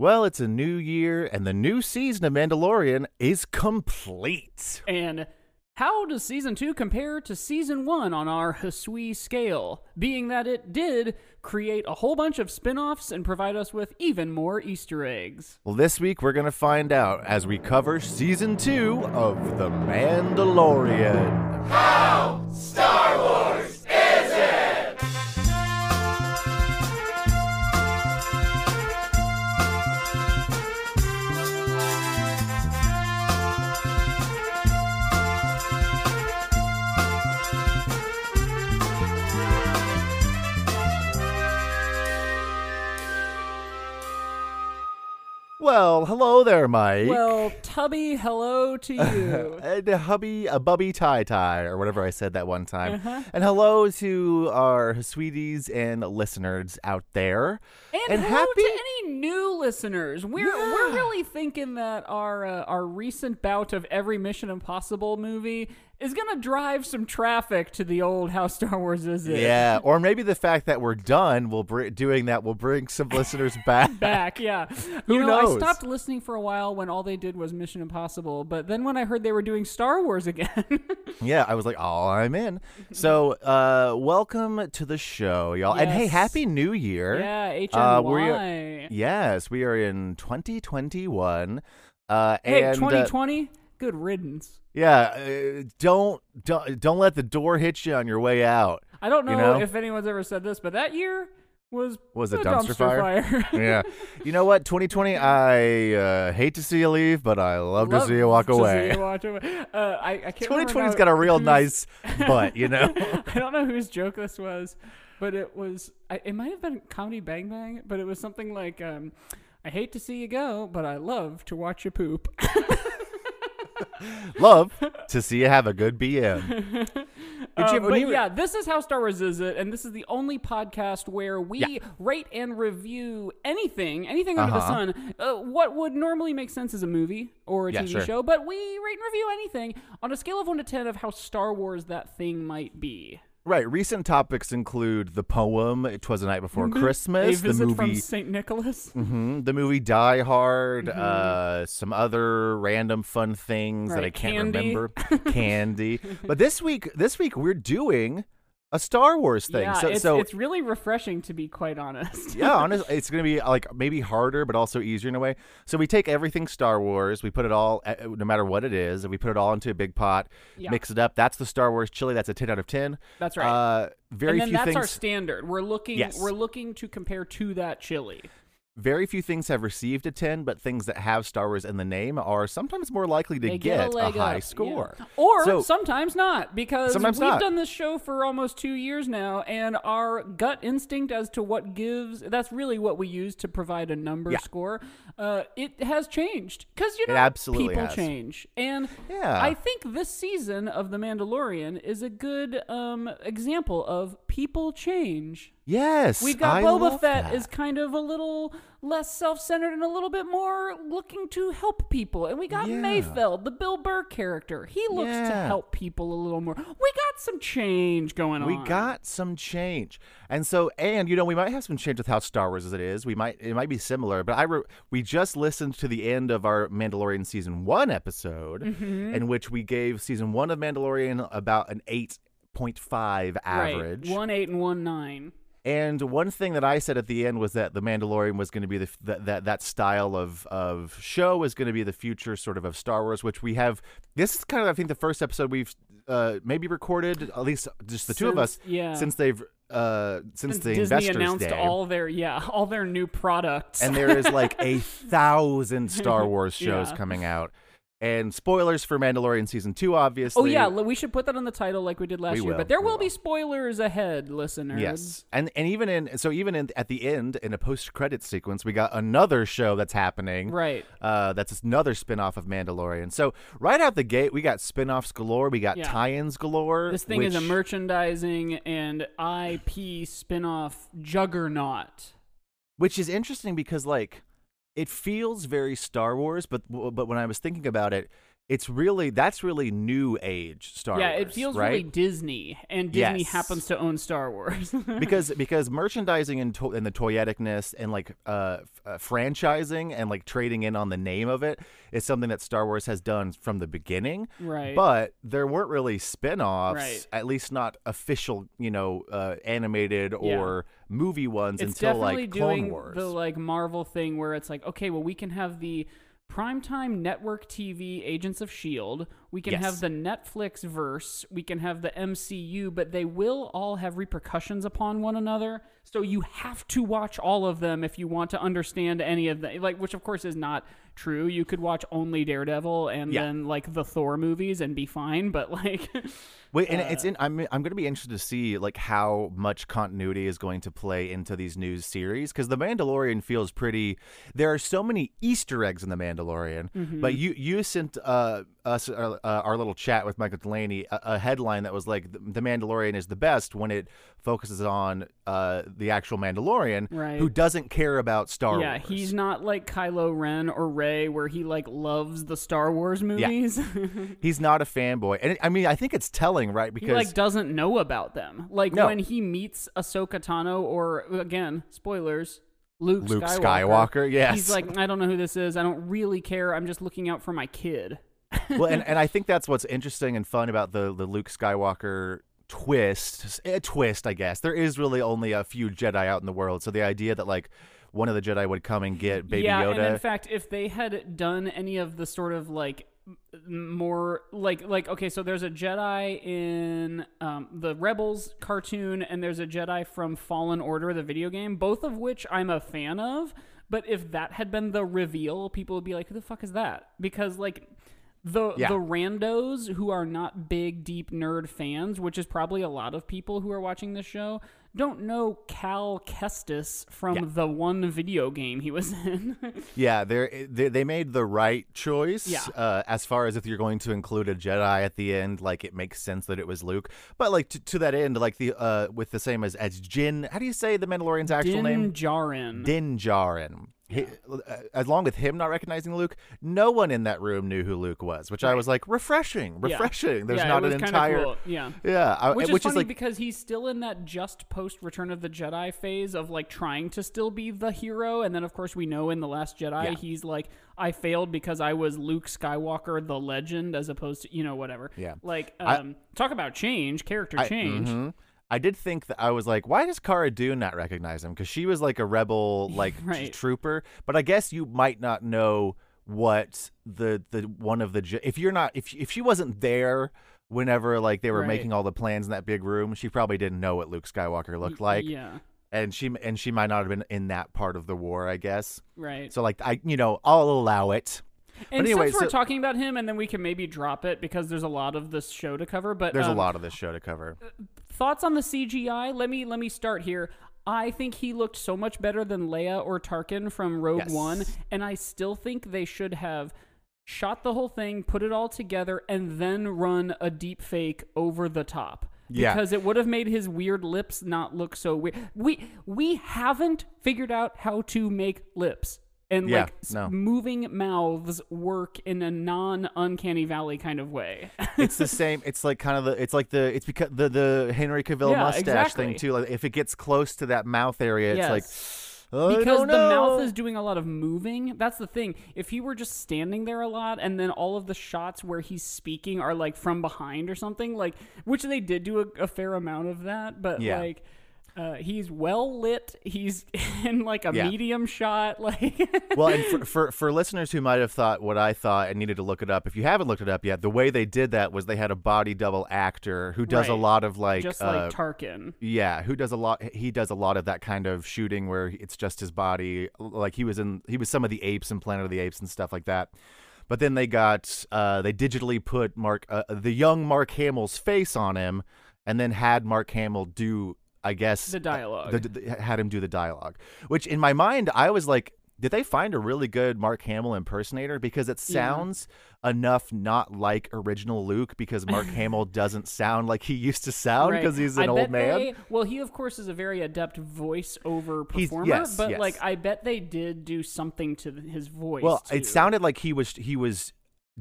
Well, it's a new year, and the new season of Mandalorian is complete. And how does season two compare to season one on our Hisui scale? Being that it did create a whole bunch of spin offs and provide us with even more Easter eggs. Well, this week we're going to find out as we cover season two of The Mandalorian. How Star Well, hello there, Mike. Well, Tubby, hello to you. and a hubby, a bubby tie tie, or whatever I said that one time. Uh-huh. And hello to our sweeties and listeners out there. And, hello happy. to any new listeners. We're we're really thinking that our uh, our recent bout of every Mission Impossible movie is gonna drive some traffic to the old How Star Wars Is It? yeah, or maybe the fact that we're done will br- doing that will bring some listeners back. back, yeah. Who you know, knows? I stopped listening for a while when all they did was Mission Impossible, but then when I heard they were doing Star Wars again, Yeah, I was like, oh, I'm in. So, uh, welcome to the show, y'all. And hey, happy New Year. yeah, HNY. Uh, we Yes, we are in 2021. Uh, hey, and, uh, 2020, good riddance. Yeah, uh, don't don't don't let the door hit you on your way out. I don't know, You know? if anyone's ever said this, but that year was Was a a dumpster fire? fire. yeah, you know what? 2020. I uh, hate to see you leave, but I love, to see you walk to see away. you walk away. Uh, I, I can't. 2020's remember got a real nice butt, you know. I don't know whose joke this was, but it was. I, it might have been Comedy Bang Bang, but it was something like, um, "I hate to see you go, but I love to watch you poop." Love to see you have a good BM. Did Uh, but you yeah, this is how Star Wars is it, and this is the only podcast where we Yeah. rate and review anything, anything under the Uh-huh. sun. Uh, what would normally make sense as a movie or a Yeah, TV sure. show, but we rate and review anything on a scale of one to ten of how Star Wars that thing might be. Right. Recent topics include the poem "It Was the Night Before Christmas," a the visit from movie, Saint Nicholas. Mhm, the movie Die Hard, Mm-hmm. uh, some other random fun things that I can't candy. remember. Candy. But this week, this week we're doing a Star Wars thing. Yeah, so, it's, so it's really refreshing to be quite honest. yeah, honestly, it's gonna be like maybe harder, but also easier in a way. So we take everything Star Wars, we put it all, uh, no matter what it is, and we put it all into a big pot, Yeah. mix it up. That's the Star Wars chili. That's a ten out of ten. That's right. Uh, very and then few that's things. our standard. We're looking Yes. we're looking to compare to that chili. Very few things have received a 10, but things that have Star Wars in the name are sometimes more likely to They get, a, leg high up, score. yeah. Or So- sometimes not, because Sometimes we've not. done this show for almost two years now, and our gut instinct as to what gives that's really what we use to provide a number Yeah. score. Uh, it has changed. Because you It know absolutely people has. change. And Yeah. I think this season of The Mandalorian is a good um, example of people change. Yes. We've got I Boba love Fett that. is kind of a little less self-centered and a little bit more looking to help people. And we got Yeah. Mayfeld, the Bill Burr character. He looks to Yeah. help people a little more. We got some change going on. We got some change, and so and you know we might have some change with how Star Wars as it is. We might it might be similar, but I re- we just listened to the end of our Mandalorian season one episode, Mm-hmm. in which we gave season one of Mandalorian about an eight point five average. Right. One eight and one nine. And one thing that I said at the end was that the Mandalorian was going to be the that that, that style of of show was going to be the future sort of of Star Wars, which we have. This is kind of I think the first episode we've uh, maybe recorded at least just the two of us Since- yeah. since they've uh, since, Since the Disney Investors announced Day. all their yeah all their new products. and there is like a thousand Star Wars shows Yeah. coming out. And spoilers for Mandalorian season two, obviously. oh yeah, we should put that on the title like we did last We year. But there will will. be spoilers ahead, listeners. Yes, and and even in so even in at the end in a post credit sequence, we got another show that's happening. Right. Uh, that's another spin-off of Mandalorian. So right out the gate, we got spin-offs galore. We got Yeah. tie-ins galore. This thing is a merchandising and IP spin-off juggernaut. which is interesting because like it feels very Star Wars, but but when I was thinking about it, it's really that's really new age Star yeah, Wars. it feels right? really Disney, and Disney Yes. happens to own Star Wars. because because merchandising and to- and the toyeticness and like uh, f- uh franchising and like trading in on the name of it is something that Star Wars has done from the beginning. Right. But there weren't really spin-offs, Right. at least not official, you know, uh, animated Yeah. or movie ones it's until like Clone Wars. the like Marvel thing where it's like, okay, well, we can have the primetime network TV Agents of Shield. We can Yes. have the Netflix verse. We can have the MCU, but they will all have repercussions upon one another. So you have to watch all of them if you want to understand any of them. Like, which of course is not true. You could watch only Daredevil and Yeah. then like the Thor movies and be fine. But like, Wait, and it's Uh, in. I'm I'm going to be interested to see like how much continuity is going to play into these new series because the Mandalorian feels pretty. There are so many Easter eggs in the Mandalorian, Mm-hmm. but you you sent uh, us uh, uh, our little chat with Michael Delaney a, a headline that was like the, Mandalorian is the best when it focuses on uh, the actual Mandalorian Right. who doesn't care about Star yeah, Wars. Yeah, he's not like Kylo Ren or Where he like loves the Star Wars movies. he's not a fanboy, and it, I mean I think it's telling, right? Because he like doesn't know about them. Like No. when he meets Ahsoka Tano, or again, spoilers. Luke, Luke Skywalker, Skywalker, yes. He's like, I don't know who this is. I don't really care. I'm just looking out for my kid. well, and, and I think that's what's interesting and fun about the the Luke Skywalker twist. A eh, twist, I guess. There is really only a few Jedi out in the world, so the idea that like one of the Jedi would come and get Baby yeah, Yoda. and in fact, if they had done any of the sort of like more like like okay, so there's a Jedi in um, the Rebels cartoon, and there's a Jedi from Fallen Order, the video game, both of which I'm a fan of. But if that had been the reveal, people would be like, "Who the fuck is that?" Because like the Yeah. the randos who are not big deep nerd fans, which is probably a lot of people who are watching this show, don't know Cal Kestis from Yeah. the one video game he was in. yeah, they they made the right choice. Yeah. Uh, as far as if you're going to include a Jedi at the end, like it makes sense that it was Luke. But like to, to that end, like the uh with the same as as Jin. How do you say the Mandalorian's actual Din name? Djarin. Din Djarin. He, uh, along with him not recognizing Luke, no one in that room knew who Luke was, which I was like refreshing, Yeah. refreshing. There's Yeah, not an entire cool. yeah. yeah, I- Which is which funny is like because he's still in that just post Return of the Jedi phase of like trying to still be the hero, and then of course we know in the Last Jedi Yeah. he's like, I failed because I was Luke Skywalker, the legend, as opposed to you know whatever. Yeah. Like, I- um, talk about change, character I- change. I did think that I was like, why does Cara Dune not recognize him? Because she was like a rebel, like Right. trooper. But I guess you might not know what the the one of the if you're not if if she wasn't there whenever like they were Right. making all the plans in that big room, she probably didn't know what Luke Skywalker looked like, yeah, and she and she might not have been in that part of the war, I guess. right. So like I, you know, I'll allow it. and anyway, since we're so- talking about him, and then we can maybe drop it because there's a lot of this show to cover. But There's a um, lot of this show to cover. Thoughts on the CGI? Let me let me start here. I think he looked so much better than Leia or Tarkin from Rogue Yes. One, and I still think they should have shot the whole thing, put it all together, and then run a deep fake over the top. Yeah. Because it would have made his weird lips not look so weird. We we haven't figured out how to make lips. And Yeah, like no. moving mouths work in a non uncanny valley kind of way. it's the same. It's like kind of the. It's like the. It's because the the Henry Cavill Yeah, mustache exactly. thing too. Like if it gets close to that mouth area, it's like I because the mouth is doing a lot of moving. That's the thing. If he were just standing there a lot, and then all of the shots where he's speaking are like from behind or something, like which they did do a, a fair amount of that, but Yeah. like. Uh, he's well lit. He's in like a Yeah. medium shot. Like, well, and for, for for listeners who might have thought what I thought and needed to look it up, if you haven't looked it up yet, the way they did that was they had a body double actor who does a lot of like, just uh, like Tarkin. yeah, who does a lot. He does a lot of that kind of shooting where it's just his body. Like he was in, he was some of the apes in Planet of the Apes and stuff like that. But then they got, uh, they digitally put Mark, uh, the young Mark Hamill's face on him, and then had Mark Hamill do, I guess, The dialogue. the, the- had him do the dialogue. Which in my mind, I was like, did they find a really good Mark Hamill impersonator? Because it Yeah. sounds enough not like original Luke because Mark Hamill doesn't sound like he used to sound Right. because he's an bet old man. they- well, he of course is a very adept voiceover performer, yes, but yes. like I bet they did do something to his voice. Well, too. it sounded like he was he was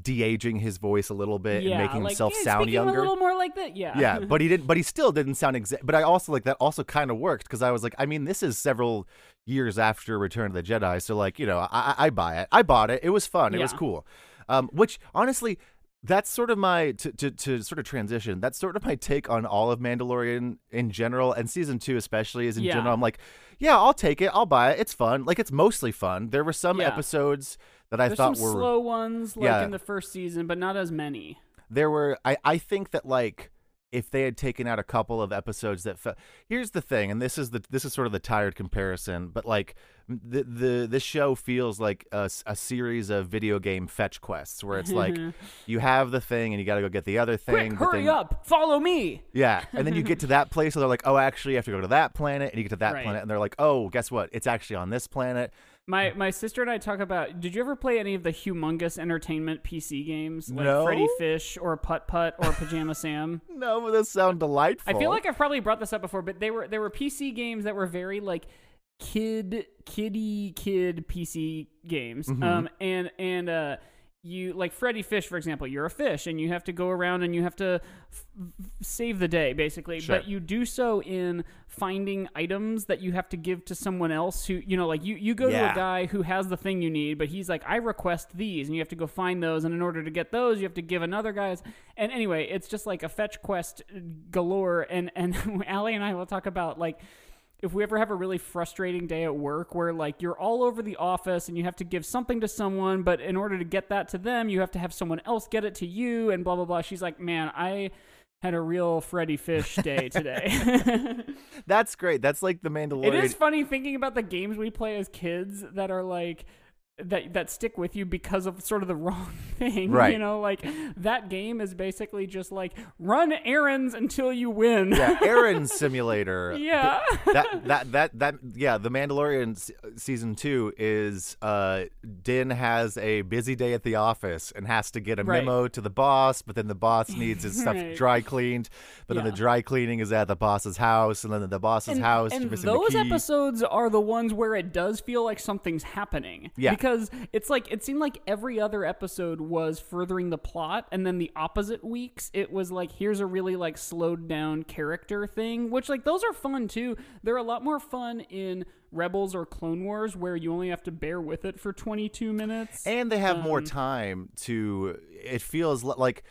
de-aging his voice a little bit yeah, and making like, himself yeah, sound younger. a little more like that. Yeah, yeah, but he didn't. But he still didn't sound exact. But I also like that. Also, kind of worked because I was like, I mean, this is several years after Return of the Jedi, so like, you know, I, I buy it. I bought it. It was fun. It was cool. Um, which honestly, that's sort of my to, to to sort of transition. That's sort of my take on all of Mandalorian in general, and season two especially is in Yeah. general. I'm like, yeah, I'll take it. I'll buy it. It's fun. Like it's mostly fun. There were some Yeah. episodes that I There's thought some were slow ones like Yeah. in the first season, but not as many. there were I, I think that like if they had taken out a couple of episodes that fe- here's the thing and this is the this is sort of the tired comparison but like the the this show feels like a series of video game fetch quests where it's like you have the thing and you got to go get the other thing Quick, hurry then- up! Follow me. yeah and then you get to that place and they're like oh actually you have to go to that planet and you get to that Right. planet and they're like oh guess what it's actually on this planet My my sister and I talk about. Did you ever play any of the humongous entertainment PC games like No. Freddy Fish or Putt Putt or Pajama Sam? no but those sound delightful I feel like I've probably brought this up before, but they were they were PC games that were very like kid kiddie kid PC games. Mm-hmm. Um and and uh you like Freddy Fish for example, you're a fish and you have to go around and you have to f- save the day basically, Sure. but you do so in finding items that you have to give to someone else who you know like you you go to a guy who has the thing you need, but he's like I request these and you have to go find those and in order to get those you have to give another guy's. And anyway, it's just like a fetch quest galore and and Allie and I will talk about like if we ever have a really frustrating day at work where like you're all over the office and you have to give something to someone, but in order to get that to them, you have to have someone else get it to you and blah blah blah. She's like, "Man, I had a real Freddy Fish day today." that's great that's like the Mandalorian it is funny thinking about the games we play as kids that are like that that stick with you because of sort of the wrong thing. Right. You know, like that game is basically just like run errands until you win. yeah Aaron simulator yeah. that that that that yeah the mandalorian se- season two is uh din has a busy day at the office and has to get a Right. memo to the boss but then the boss needs his stuff Right. dry cleaned but then the dry cleaning is at the boss's house and then at the boss's and, house and those episodes are the ones where it does feel like something's happening. Yeah. Because it's like it seemed like every other episode was furthering the plot, and then the opposite weeks it was like here's a really like slowed down character thing, which like those are fun too. They're a lot more fun in Rebels or Clone Wars where you only have to bear with it for 22 minutes. and they have more Um, time to it feels like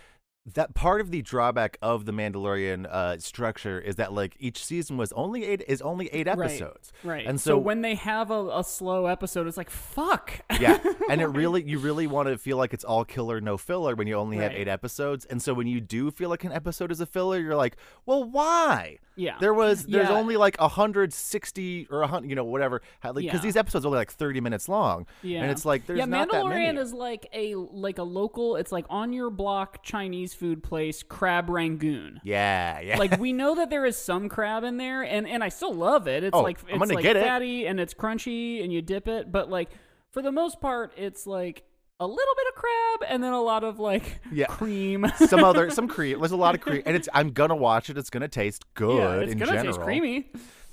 that part of the drawback of the Mandalorian uh, structure is that like each season was only eight is only eight episodes, Right. And so, so, when they have a, a slow episode, it's like fuck. yeah, and it really you really want to feel like it's all killer no filler when you only have eight episodes, and so when you do feel like an episode is a filler, you're like, well, why? Yeah. There was there's Yeah. only like a hundred sixty or a hundred, you know, whatever, because Yeah. these episodes are only like thirty minutes long, Yeah. and it's like there's yeah, not that many. Yeah, Mandalorian is like a like a local. It's like on your block Chinese food place, crab rangoon. yeah, yeah. like we know that there is some crab in there, and and I still love it. It's Oh, like I'm it's gonna like get it. fatty and it's crunchy, and you dip it. But like for the most part, it's like a little bit of crab and then a lot of like Yeah. cream. some other some cream. There's a lot of cream, and it's I'm gonna watch it. It's gonna taste good yeah, it's in gonna general. taste creamy.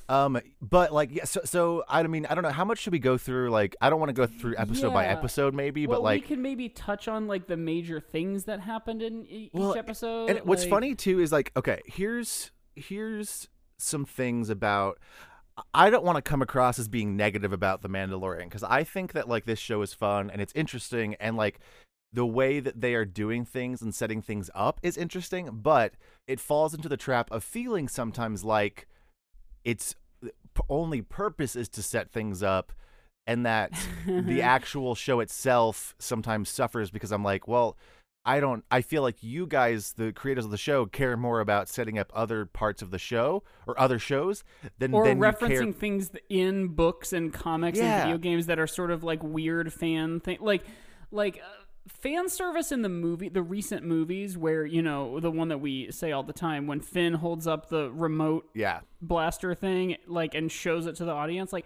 Um, but like yeah, so so I mean I don't know how much should we go through? Like I don't want to go through episode by episode maybe, well, but like we can maybe touch on like the major things that happened in e- Well, each episode. and what's funny too is like okay here's here's some things about i don't want to come across as being negative about the mandalorian because i think that like this show is fun and it's interesting and like the way that they are doing things and setting things up is interesting but it falls into the trap of feeling sometimes like its uh, only purpose is to set things up and that the actual show itself sometimes suffers because I'm like, well, I don't I feel like you guys, the creators of the show, care more about setting up other parts of the show or other shows than or than referencing things in books and comics Yeah. and video games that are sort of like weird fan thing like like uh, fan service in the movie the recent movies where you know the one that we say all the time when Finn holds up the remote Yeah. blaster thing like and shows it to the audience like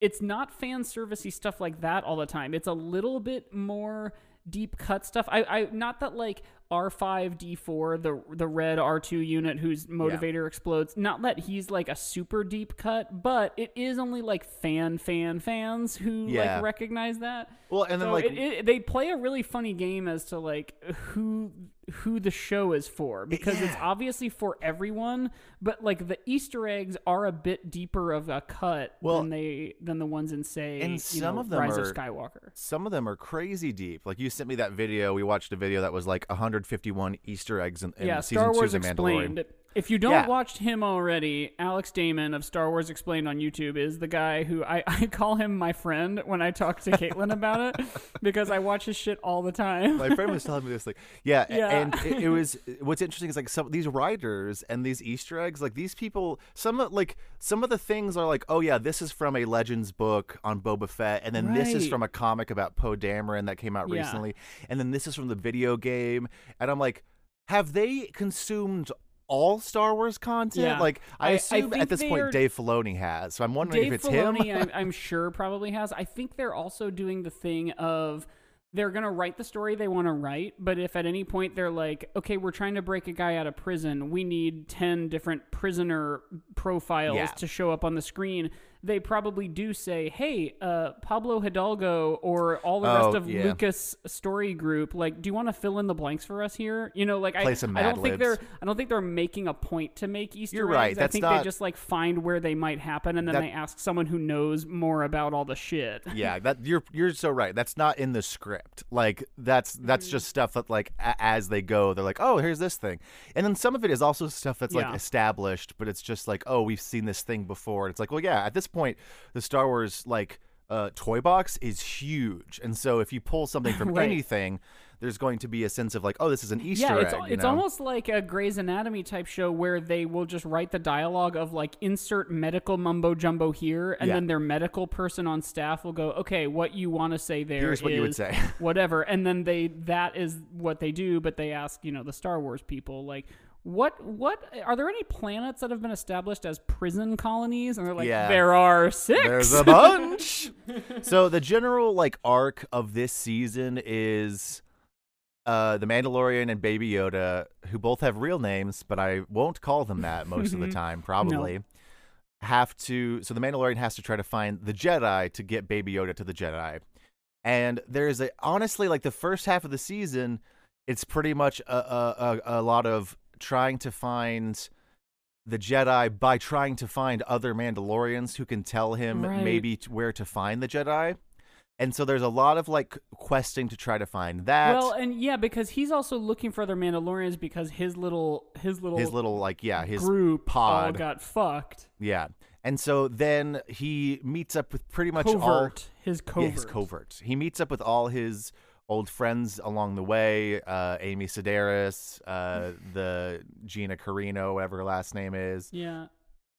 it's not fan servicey stuff like that all the time it's a little bit more deep cut stuff. I i not that like R5D4, the the red R2 unit whose motivator explodes. Not that he's like a super deep cut, but it is only like fan fan fans who Yeah. like recognize that. Well, and then So like it, it, they play a really funny game as to like who who the show is for because it's obviously for everyone, but like the Easter eggs are a bit deeper of a cut Well, than they than the ones in say and some know, of them Rise are- of Skywalker. some of them are crazy deep. Like you sent me that video. We watched a video that was like 151 Easter eggs in, in yeah, season Star two Wars of The Mandalorian. Explained. If you don't Yeah. watch him already, Alex Damon of Star Wars Explained on YouTube is the guy who I, I call him my friend when I talk to Caitlin about it because I watch his shit all the time. my friend was telling me this like yeah, Yeah. and it, it was what's interesting is like some these writers and these easter eggs like these people some of like some of the things are like oh yeah this is from a legends book on boba fett and then this is from a comic about poe dameron that came out Yeah. recently and then this is from the video game and i'm like have they consumed all Star Wars content? Yeah. Like I, I- I assume think at this point are- Dave Filoni has. So I'm wondering Dave if it's Filoni, him. I'm, I'm sure probably has. I think they're also doing the thing of they're gonna write the story they want to write, but if at any point they're like, okay, we're trying to break a guy out of prison, we need ten different prisoner profiles Yeah. to show up on the screen. They probably do say, "Hey, uh, Pablo Hidalgo or all the rest Oh, of yeah. Lucas Story Group, like, do you want to fill in the blanks for us here?" You know, like Play I, some I don't think they're I don't think they're making a point to make Easter You're eggs. right, I think not- they just like find where they might happen and then That- they ask someone who knows more about all the shit. yeah, that you're you're so right. That's not in the script. Like that's that's Mm. just stuff that like a- as they go, they're like, oh, here's this thing, and then some of it is also stuff that's Yeah. like established, but it's just like, oh, we've seen this thing before. It's like, well, yeah, at this point, the Star Wars like uh, toy box is huge, and so if you pull something from Right. anything, there's going to be a sense of like, oh, this is an Easter yeah, egg. it's you it's know? almost like a Grey's Anatomy type show where they will just write the dialogue of like insert medical mumbo jumbo here, and Yeah. then their medical person on staff will go, okay, what you want to say there Here's what you would say. whatever, and then they that is what they do, but they ask you know the Star Wars people like. What what are there any planets that have been established as prison colonies? And they're like, Yeah. there are six. There's a bunch. so the general like arc of this season is uh the Mandalorian and Baby Yoda, who both have real names, but I won't call them that most of the time, probably. Have to so the Mandalorian has to try to find the Jedi to get Baby Yoda to the Jedi. And there's a honestly like the first half of the season, it's pretty much a a, a, a lot of trying to find the Jedi by trying to find other Mandalorians who can tell him Right. maybe t- where to find the Jedi. And so there's a lot of like questing to try to find that. Well, and yeah, because he's also looking for other Mandalorians because his little his little his little like yeah, his group all pod. got fucked. yeah. And so then he meets up with pretty much all his Covert, Yeah, his covert. He meets up with all his old friends along the way. Uh, Amy Sedaris, uh, the Gina Carano, whatever her last name is. Yeah,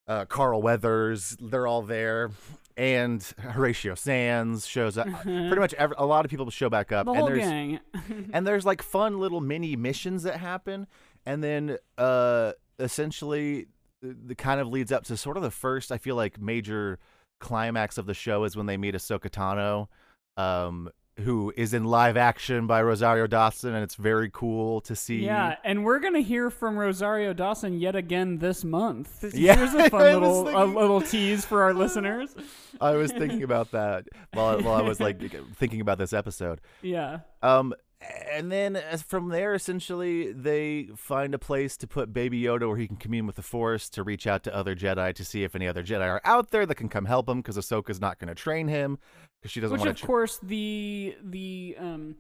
uh, Carl Weathers, they're all there, and Horatio Sanz shows up. Pretty much every, a lot of people show back up, the and whole there's gang. and there's like fun little mini missions that happen, and then uh, essentially the, the kind of leads up to sort of the first I feel like major climax of the show is when they meet Ahsoka Tano. Um, who is in live action by Rosario Dawson, and it's very cool to see. yeah, and we're gonna hear from Rosario Dawson yet again this month. Yeah, Here's a fun I was little a little tease for our listeners. I was thinking about that while while I was like thinking about this episode. Yeah, Um, and then from there, essentially, they find a place to put Baby Yoda where he can commune with the Force to reach out to other Jedi to see if any other Jedi are out there that can come help him because Ahsoka's not going to train him because she doesn't which of to. course the the um.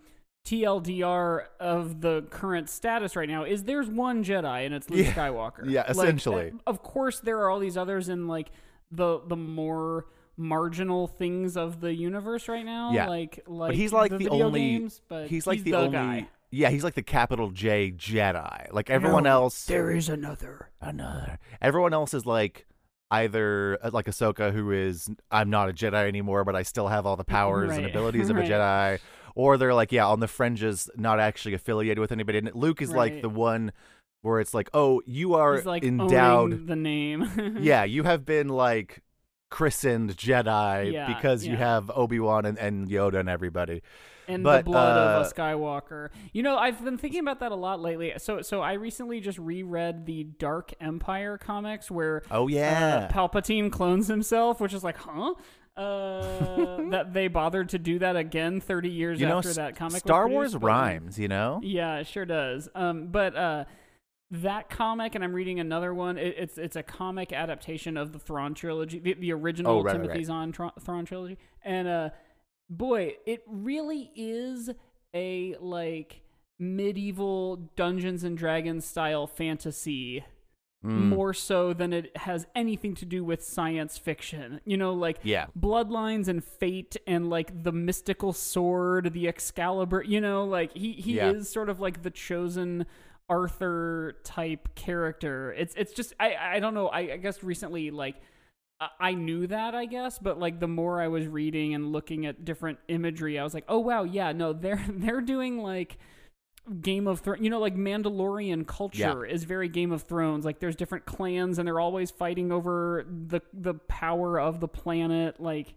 TLDR of the current status right now is there's one Jedi and it's Luke Yeah. Skywalker. Yeah, essentially. uh, of course, there are all these others in like the the more marginal things of the universe right now. Yeah. like like but he's like the, video only. games, but he's like the, the only. guy. Yeah, he's like the capital J Jedi. Like everyone No, else. There is another. another. Everyone else is like either uh, like Ahsoka, who is I'm not a Jedi anymore, but I still have all the powers and Right, abilities of right. a Jedi. Or they're like, yeah, on the fringes, not actually affiliated with anybody. And Luke is like the one where it's like, oh, you are He's like endowed. the name. yeah, you have been like christened Jedi Yeah, because you have Obi Wan and, and Yoda and everybody. and But, the blood of uh, a Skywalker. You know, I've been thinking about that a lot lately. So, so I recently just reread the Dark Empire comics where Oh yeah, uh, Palpatine clones himself, which is like, huh? Uh, that they bothered to do that again 30 years you know, after that comic. Star Wars rhymes. You know, Yeah, it sure does. Um, but uh, that comic, and I'm reading another one. It, it's it's a comic adaptation of the Thrawn trilogy, the, the original Oh, right, Timothy right. Zahn Thrawn trilogy, and uh, boy, it really is a like medieval Dungeons and Dragons style fantasy. Mm. More so than it has anything to do with science fiction. You know, like Yeah. bloodlines and fate and like the mystical sword, the Excalibur. You know, like he he Yeah. is sort of like the chosen Arthur type character. It's it's just I I don't know. I, I guess recently like. I- knew that, I guess, but like the more I was reading and looking at different imagery, I was like, "Oh wow, yeah, no, they're they're doing like Game of Thrones, you know, like Mandalorian culture is very Game of Thrones. Like there's different clans and they're always fighting over the the power of the planet. Like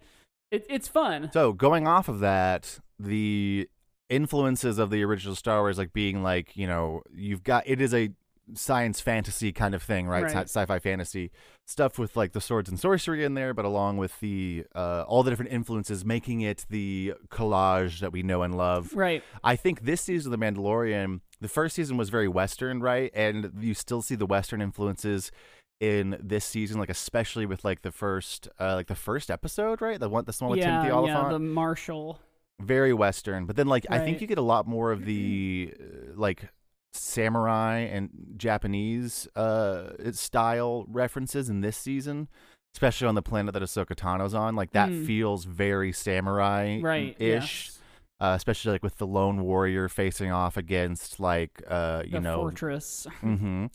it, it's fun. So going off of that, the influences of the original Star Wars, like being like you know, you've got it is a science fantasy kind of thing, right? Right. Sci- Sci-fi fantasy stuff with like the swords and sorcery in there, but along with the uh, all the different influences, making it the collage that we know and love. Right. I think this season of The Mandalorian, the first season was very Western, right? And you still see the Western influences in this season, like especially with like the first, uh, like the first episode, right? The one, the one with yeah, Timothy Olyphant, yeah, the Marshall. Very Western. But then, like, I think you get a lot more of the uh, like samurai and Japanese uh style references in this season. Especially on the planet that Ahsoka Tano's on, like that Mm. feels very samurai Right. ish yes. uh, especially like with the lone warrior facing off against like uh you the know fortress. mm-hmm.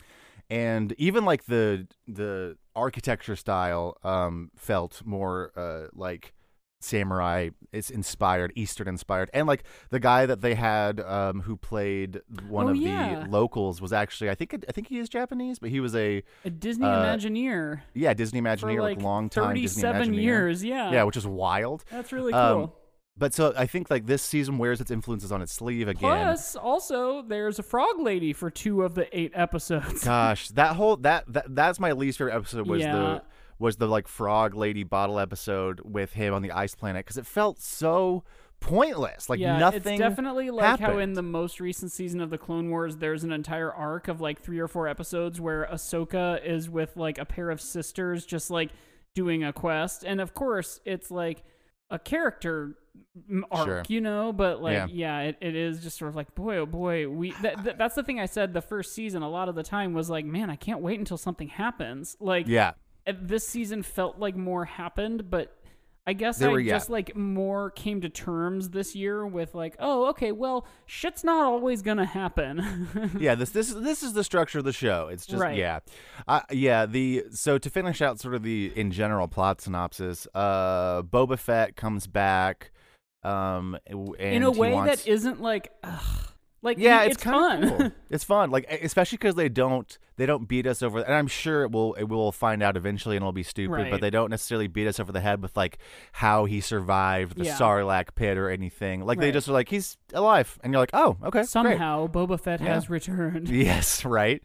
and even like the the architecture style um felt more uh like samurai it's inspired eastern inspired and like the guy that they had um who played one Oh, of yeah. the locals was actually i think i think he is japanese but he was a A Disney uh, Imagineer yeah disney imagineer like like long time thirty-seven years. Yeah. yeah which is wild That's really cool. Um, but so i think like this season wears its influences on its sleeve again Plus, also, there's a frog lady for two of the eight episodes. Gosh, that whole that, that that's my least favorite episode was Yeah. the was the like frog lady bottle episode with him on the ice planet because it felt so pointless. Like yeah, nothing. it's definitely like how in the most recent season of the Clone Wars, there's an entire arc of like three or four episodes where Ahsoka is with like a pair of sisters, just like doing a quest, and of course, it's like a character arc, Sure. you know. But like, Yeah. yeah, it, it is just sort of like, boy, oh boy, we. That, that, that's the thing I said. The first season, a lot of the time was like, man, I can't wait until something happens. Like, yeah, this season felt like more happened, but I guess There I were- yeah. just like more came to terms this year with like, oh, okay, well, shit's not always gonna happen. yeah. This this this is the structure of the show. It's just Right. yeah, uh, yeah. The so to finish out sort of the in general plot synopsis, uh, Boba Fett comes back, um, and In a way wants- that isn't like, ugh, like yeah, it's, it's, fun. cool. It's fun, like especially because they don't they don't beat us over. And I'm sure it will it will find out eventually, and it'll be stupid. Right. But they don't necessarily beat us over the head with like how he survived the Yeah. Sarlacc pit or anything. Like they just are like he's alive, and you're like, oh, okay, great. Somehow Boba Fett Yeah. has returned. Yes, right.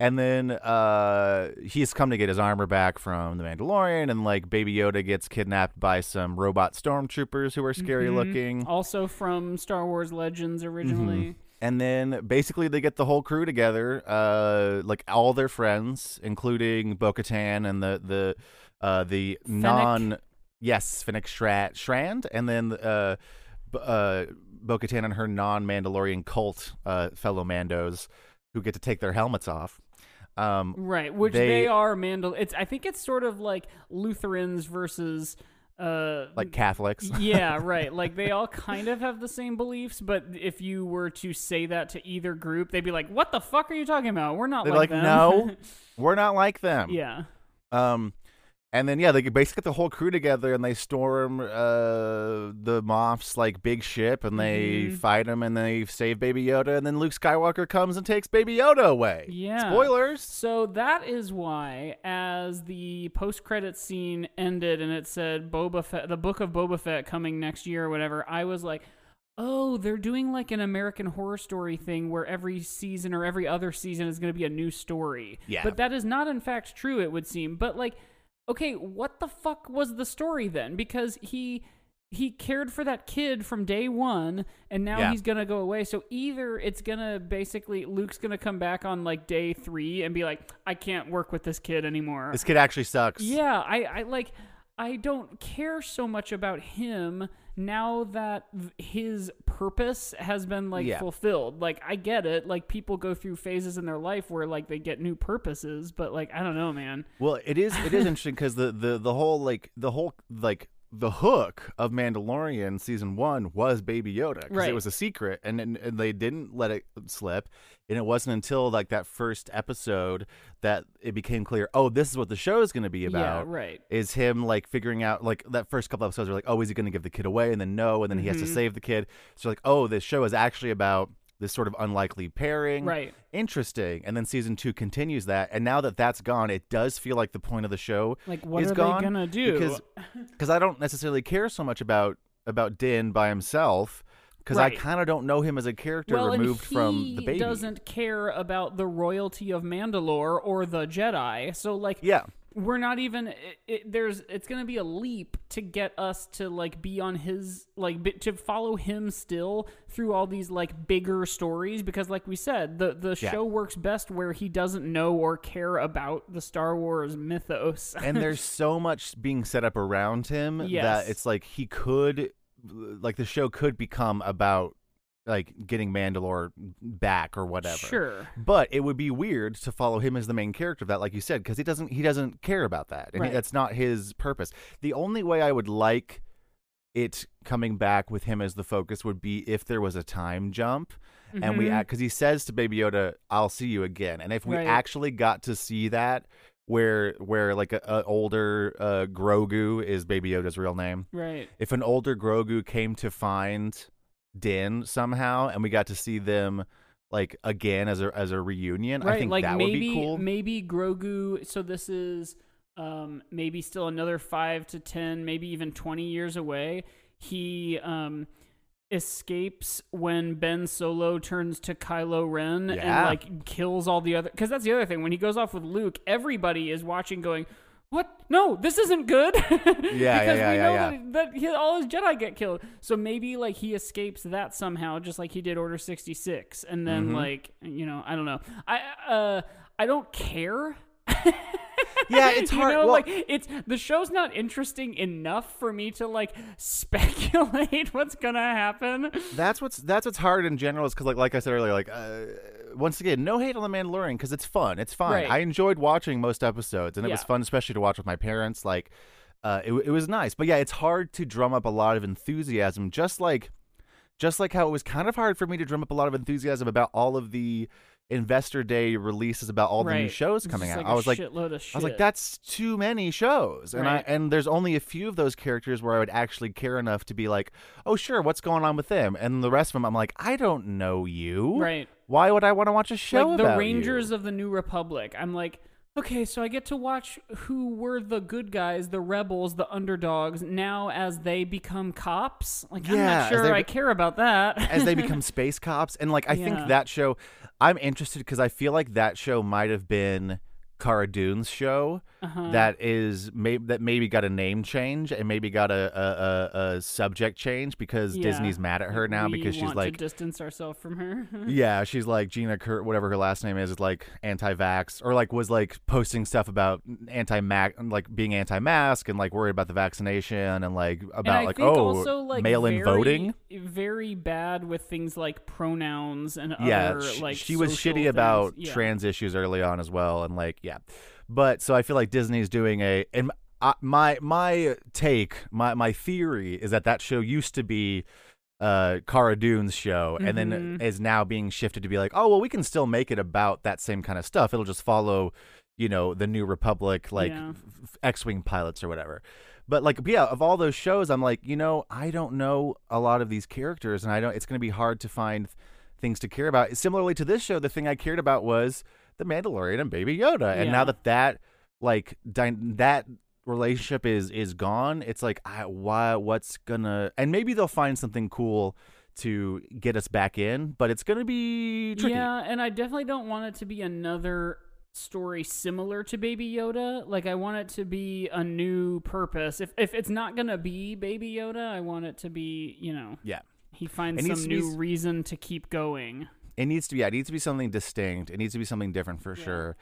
And then uh he's come to get his armor back from the Mandalorian and like Baby Yoda gets kidnapped by some robot stormtroopers who are scary Mhm. looking. Also from Star Wars Legends originally. And then basically they get the whole crew together, uh like all their friends, including Bo-Katan and the the uh the non yes, Fennec Shra- Strand and then uh B- uh Bo-Katan and her non-Mandalorian cult uh fellow Mandos who get to take their helmets off. Um Right, which They- they, are Mandal. It's I think it's sort of like Lutherans versus uh like Catholics. yeah, right. Like they all kind of have the same beliefs, but if you were to say that to either group, they'd be like, "What the fuck are you talking about? We're not They're like, like, them." no, we're not like them. yeah. Um, And then yeah, they basically get the whole crew together and they storm uh, the Moff's like big ship and they Mhm. fight him and they save Baby Yoda and then Luke Skywalker comes and takes Baby Yoda away. Yeah. Spoilers. So that is why, as the post-credit scene ended and it said Boba Fett, the Book of Boba Fett coming next year or whatever, I was like, "Oh, they're doing like an American Horror Story thing where every season or every other season is going to be a new story." Yeah. But that is not, in fact, true. It would seem. But like, okay, what the fuck was the story then? Because he. He cared for that kid from day one, and now Yeah. he's gonna go away. So either it's gonna basically Luke's gonna come back on like day three and be like, I can't work with this kid anymore. This kid actually sucks. yeah, I, I like I don't care so much about him now that his purpose has been like Yeah. fulfilled. Like I get it. Like people go through phases in their life where like they get new purposes, but like I don't know, man. Well, it is it is interesting because the, the the whole like the whole like the hook of Mandalorian season one was Baby Yoda because Right. it was a secret and, and and they didn't let it slip, and it wasn't until like that first episode that it became clear. Oh, this is what the show is going to be about. Yeah, right. Is him like figuring out like that first couple episodes are like, oh, is he going to give the kid away, and then no, and then he has to Mhm. save the kid. So like, oh, this show is actually about this sort of unlikely pairing Right. interesting and then season two continues that and now that that's gone it does feel like the point of the show Like what is are gone they gonna do? because because i don't necessarily care so much about about din by himself because Right. i kind of don't know him as a character well, removed from the baby He doesn't care about the royalty of Mandalore or the Jedi. So like yeah we're not even it, it, there's it's gonna be a leap to get us to like be on his like to follow him still through all these like bigger stories because like we said the the Yeah. show works best where he doesn't know or care about the star wars mythos and there's so much being set up around him Yes. that it's like he could like the show could become about like getting Mandalore back or whatever. sure But it would be weird to follow him as the main character of that, like you said, because he doesn't he doesn't care about that, and Right. that's not his purpose. The only way I would like it coming back with him as the focus would be if there was a time jump, and we because he says to Baby Yoda, "I'll see you again," and if we Right. actually got to see that. Where, where like a, a older uh, Grogu is Baby Yoda's real name. right If an older Grogu came to find Din somehow, and we got to see them like again as a as a reunion, right I think like that maybe would be cool. maybe grogu so this is um maybe still another five to ten maybe even 20 years away. He um escapes when Ben Solo turns to Kylo Ren and like kills all the other cuz that's the other thing. When he goes off with Luke everybody is watching going what? No, this isn't good. yeah, because yeah, we know yeah. that, that he, all his Jedi get killed. So maybe like he escapes that somehow, just like he did Order sixty six, and then Mm-hmm. like you know, I don't know. I uh, I don't care. Yeah, it's You hard- know, well- like it's the show's not interesting enough for me to like speculate what's gonna happen. That's what's that's what's hard in general is because like like I said earlier, like uh, once again, no hate on the Mandalorian because it's fun, it's fun. Right. I enjoyed watching most episodes, and it was fun, especially to watch with my parents. Like, uh, it it was nice, but yeah, it's hard to drum up a lot of enthusiasm, just like just like how it was kind of hard for me to drum up a lot of enthusiasm about all of the investor day releases about all the new shows coming out. like I was like, of shit. I was like, that's too many shows, and Right. I and there's only a few of those characters where I would actually care enough to be like, oh sure, what's going on with them? And the rest of them, I'm like, I don't know you. right. Why would I want to watch a show like the about Rangers you? of the New Republic. I'm like, okay, so I get to watch who were the good guys, the rebels, the underdogs, now as they become cops. Like, I'm not sure I care about that. as they become space cops, and like I Yeah. think that show, I'm interested because I feel like that show might have been Cara Dune's show uh-huh. that is maybe that maybe got a name change and maybe got a a, a, a subject change because Yeah. Disney's mad at her now We because she's like distance ourselves from her. Yeah, she's like Gina Kurt, whatever her last name is, is like anti-vax, or like was like posting stuff about anti-mac, like being anti-mask and like worried about the vaccination and like about I like oh also, like, mail-in very- voting. Very bad with things like pronouns and Yeah, other sh- like. she was shitty things. about Yeah. trans issues early on as well, and like yeah, but so I feel like Disney's doing a and I, my my take my my theory is that that show used to be uh Cara Dune's show and then Mhm. is now being shifted to be like oh well we can still make it about that same kind of stuff it'll just follow you know, the New Republic, like Yeah. X-wing pilots or whatever. But like, yeah, of all those shows, I'm like, you know, I don't know a lot of these characters, and I don't. It's going to be hard to find things to care about. Similarly to this show, the thing I cared about was the Mandalorian and Baby Yoda, and now that that like that relationship is is gone, it's like, I, why? What's gonna? And maybe they'll find something cool to get us back in, but it's gonna be tricky. Yeah, and I definitely don't want it to be another story similar to Baby Yoda. Like I want it to be a new purpose. If if it's not gonna be Baby Yoda, I want it to be, you know, yeah. he finds needs some new reason to keep going. It needs to be. Yeah, it needs to be something distinct. It needs to be something different for sure.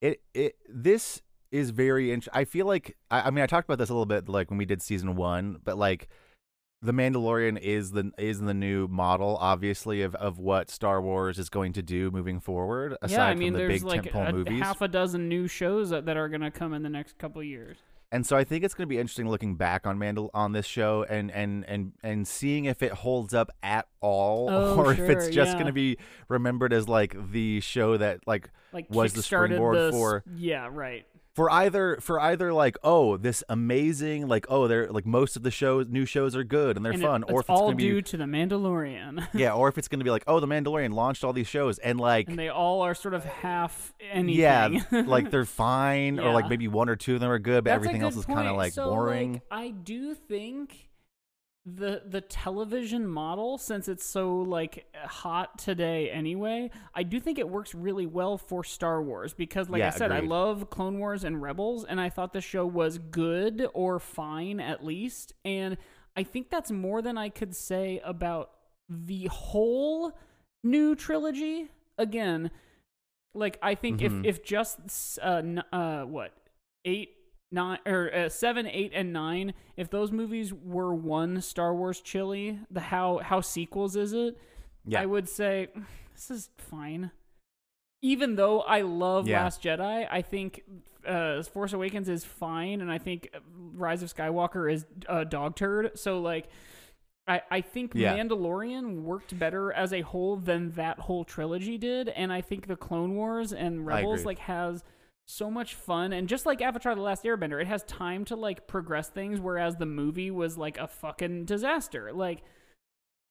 It it this is very. Int- I feel like I, I mean I talked about this a little bit like when we did season one, but like the Mandalorian is the is the new model, obviously, of, of what Star Wars is going to do moving forward. Aside yeah, I mean, from the there's big like a, movies, half a dozen new shows that, that are gonna come in the next couple of years. And so I think it's going to be interesting looking back on Mandal on this show and and and and seeing if it holds up at all, Oh, or if it's just yeah. going to be remembered as like the show that like Like was the springboard the for yeah, right. For either for either like oh this amazing like oh they're like most of the shows new shows are good and they're And it- fun or it's if it's all gonna be due to the Mandalorian. yeah or if it's gonna be like oh the Mandalorian launched all these shows and like and they all are sort of half anything. yeah like they're fine or like maybe one or two of them are good but That's everything else is kind of like So, boring like, I do think the the television model, since it's so like hot today anyway, I do think it works really well for Star Wars because, like I Yeah, said, I love Clone Wars and Rebels, and I thought the show was good or fine at least, and I think that's more than I could say about the whole new trilogy. Again, like I think Mhm. if if just uh uh what eight nine or uh, seven eight and nine if those movies were one Star Wars chili the how how sequels is it? Yeah. I would say this is fine. Even though I love Yeah. Last Jedi I think uh Force Awakens is fine and I think Rise of Skywalker is a dog turd. So like I, I think Yeah. Mandalorian worked better as a whole than that whole trilogy did, and I think the Clone Wars and Rebels like has so much fun, and just like Avatar: The Last Airbender, it has time to like progress things, whereas the movie was like a fucking disaster. Like,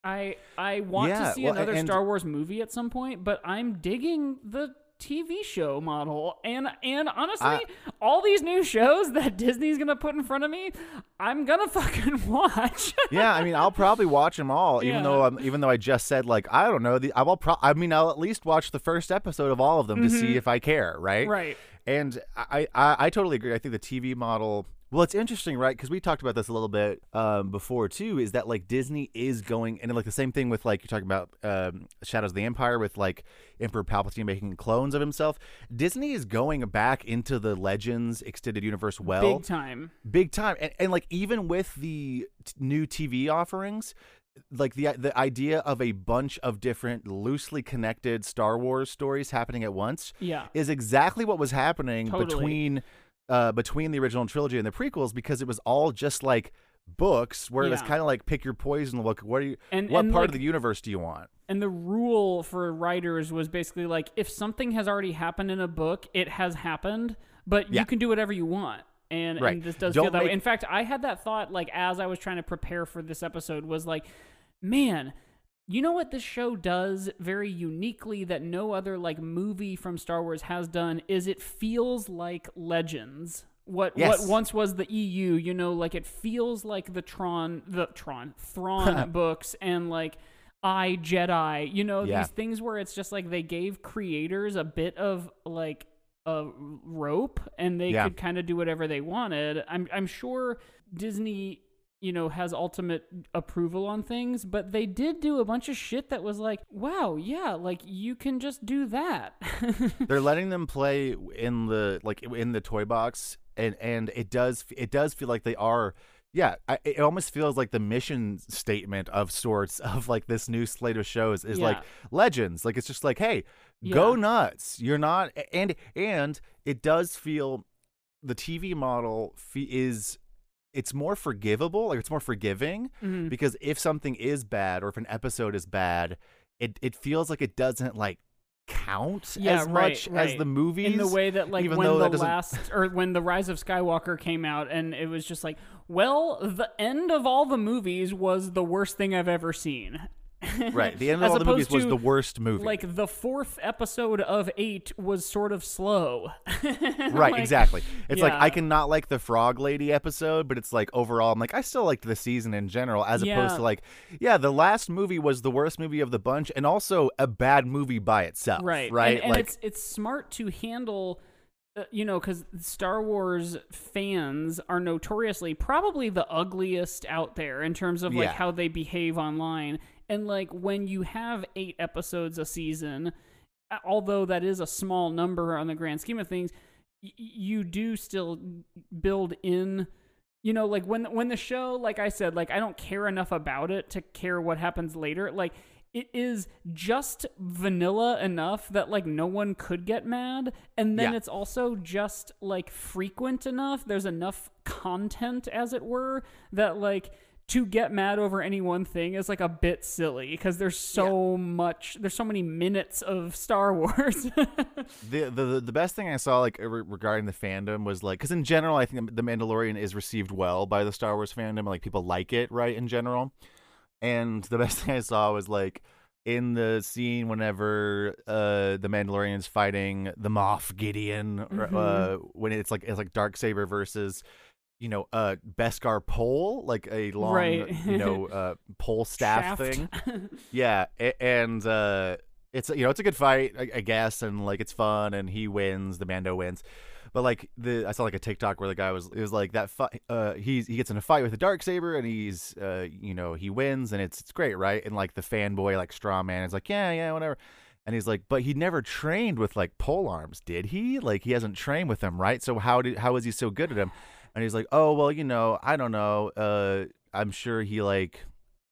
I I want Yeah, to see well, another and- Star Wars movie at some point, but I'm digging the TV show model, and and honestly, I- all these new shows that Disney's gonna put in front of me, I'm gonna fucking watch. yeah, I mean, I'll probably watch them all, even Yeah. though I'm, even though I just said like I don't know the I will pro- I mean I'll at least watch the first episode of all of them to see if I care, right? Mm-hmm. right. And I, I I totally agree. I think the TV model. Well, it's interesting, right? Because we talked about this a little bit um, before too. Is that like Disney is going and like the same thing with like you're talking about um, Shadows of the Empire with like Emperor Palpatine making clones of himself. Disney is going back into the Legends extended universe well, Big time. big time and, and like even with the t- new tv offerings like the the idea of a bunch of different loosely connected star wars stories happening at once Yeah. is exactly what was happening Totally. between uh between the original trilogy and the prequels because it was all just like books where it's Yeah. kind of like pick your poison look what are you And- what and, part like- of the universe do you want And the rule for writers was basically like if something has already happened in a book, it has happened, but Yeah. you can do whatever you want. And, Right. and this does Don't feel that way. In fact, I had that thought like as I was trying to prepare for this episode was like, man, you know what this show does very uniquely that no other like movie from Star Wars has done is it feels like Legends. What Yes. what once was the EU, you know, like it feels like the Tron the Tron Thrawn books and like I Jedi, you know, Yeah. these things where it's just like they gave creators a bit of like a rope and they Yeah. could kind of do whatever they wanted. I'm I'm sure Disney, you know, has ultimate approval on things, but they did do a bunch of shit that was like, wow, yeah, like you can just do that. they're letting them play in the like in the toy box and and it does it does feel like they are yeah I, it almost feels like the mission statement of sorts of like this new slate of shows is like legends. Like it's just like hey go nuts. You're not and and it does feel the tv model is it's more forgivable like it's more forgiving Mhm. because if something is bad or if an episode is bad it it feels like it doesn't like count yeah, as right, much right. as the movies. In the way that, like, even when though the last or when the Rise of Skywalker came out, and it was just like, well, the end of all the movies was the worst thing I've ever seen. Right, the end of all the movies opposed was the worst movie. Like the fourth episode of eight was sort of slow. right, like, exactly. It's like. I can not like the Frog Lady episode, but it's like overall, I'm like I still liked the season in general, as Yeah. opposed to like, yeah, the last movie was the worst movie of the bunch, and also a bad movie by itself. right right. and, and like, it's it's smart to handle uh, you know because star wars fans are notoriously probably the ugliest out there in terms of like Yeah. how they behave online and like when you have eight episodes a season although that is a small number on the grand scheme of things y- you do still build in you know like when when the show like i said like i don't care enough about it to care what happens later like it is just vanilla enough that like no one could get mad and then Yeah. it's also just like frequent enough there's enough content as it were that like to get mad over any one thing is like a bit silly because there's so much there's so many minutes of star wars. The, the the best thing I saw like re- regarding the fandom was like because in general I think the Mandalorian is received well by the Star Wars fandom like people like it right in general. And the best thing I saw was like in the scene whenever uh the Mandalorian is fighting the Moff Gideon or, uh when it's like it's like dark saber versus you know uh Beskar pole like a long Right. you know uh pole staff Shaft. thing yeah, and uh, it's you know it's a good fight, I, I guess, and like it's fun, and he wins, the Mando wins. But like the I saw like a TikTok where the guy was it was like that fight. Uh, he's he gets in a fight with a dark saber, and he's uh, you know he wins, and it's it's great, right? And like the fanboy like straw man is like yeah yeah whatever. And he's like, but he never trained with like pole arms, did he? Like he hasn't trained with them, right? So how did how is he so good at them? And he's like, oh well, you know, I don't know. Uh, I'm sure he like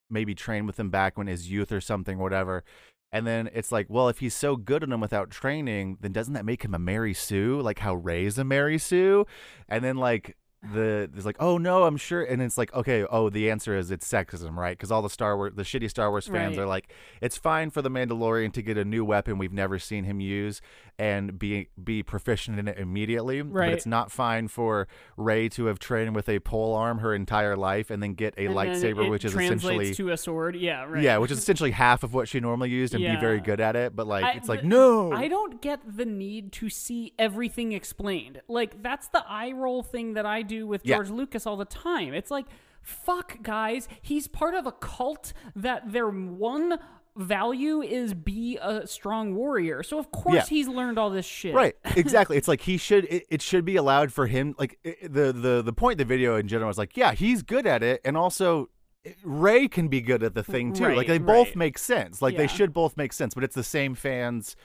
maybe trained with him back when his youth or something, whatever. And then it's like, well, if he's so good at him without training, then doesn't that make him a Mary Sue? Like how Rey's a Mary Sue? And then like the there's like, oh no, I'm sure. And it's like, okay, oh, the answer is it's sexism, right? Because all the Star Wars, the shitty Star Wars fans Right. are like, it's fine for the Mandalorian to get a new weapon we've never seen him use and be be proficient in it immediately. Right. But it's not fine for Rey to have trained with a pole arm her entire life and then get a And lightsaber, which is essentially to a sword yeah right yeah, which is essentially half of what she normally used and be very good at it. But like, I- it's like the- no. I don't get the need to see everything explained. Like that's the eye roll thing that I do with Yeah. George Lucas all the time. It's like, fuck, guys. He's part of a cult that their one value is be a strong warrior. So of course Yeah. he's learned all this shit. Right, exactly. it's like he should. It, it should be allowed for him. Like i the the the point of the video in general is like, yeah, he's good at it, and also eh, Rey can be good at the thing too. like Right, they both right. make sense. Like Yeah. they should both make sense. But it's the same fans.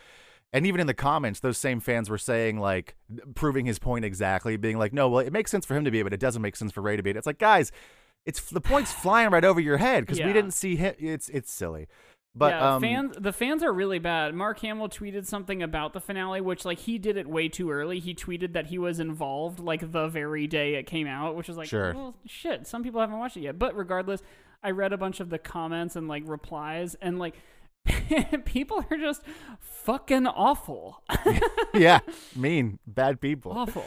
And even in the comments, those same fans were saying, like, proving his point exactly, being like, no, well, it makes sense for him to be, but it doesn't make sense for Rey to be. It's like, guys, it's the point's flying right over your head because we didn't see him. It's it's silly, but yeah, um, fans the fans are really bad. Mark Hamill tweeted something about the finale, which like he did it way too early. He tweeted that he was involved like the very day it came out, which is like, Sure. well, shit. Some people haven't watched it yet, but regardless, I read a bunch of the comments and like replies, and like people are just fucking awful, yeah, mean, bad people. awful.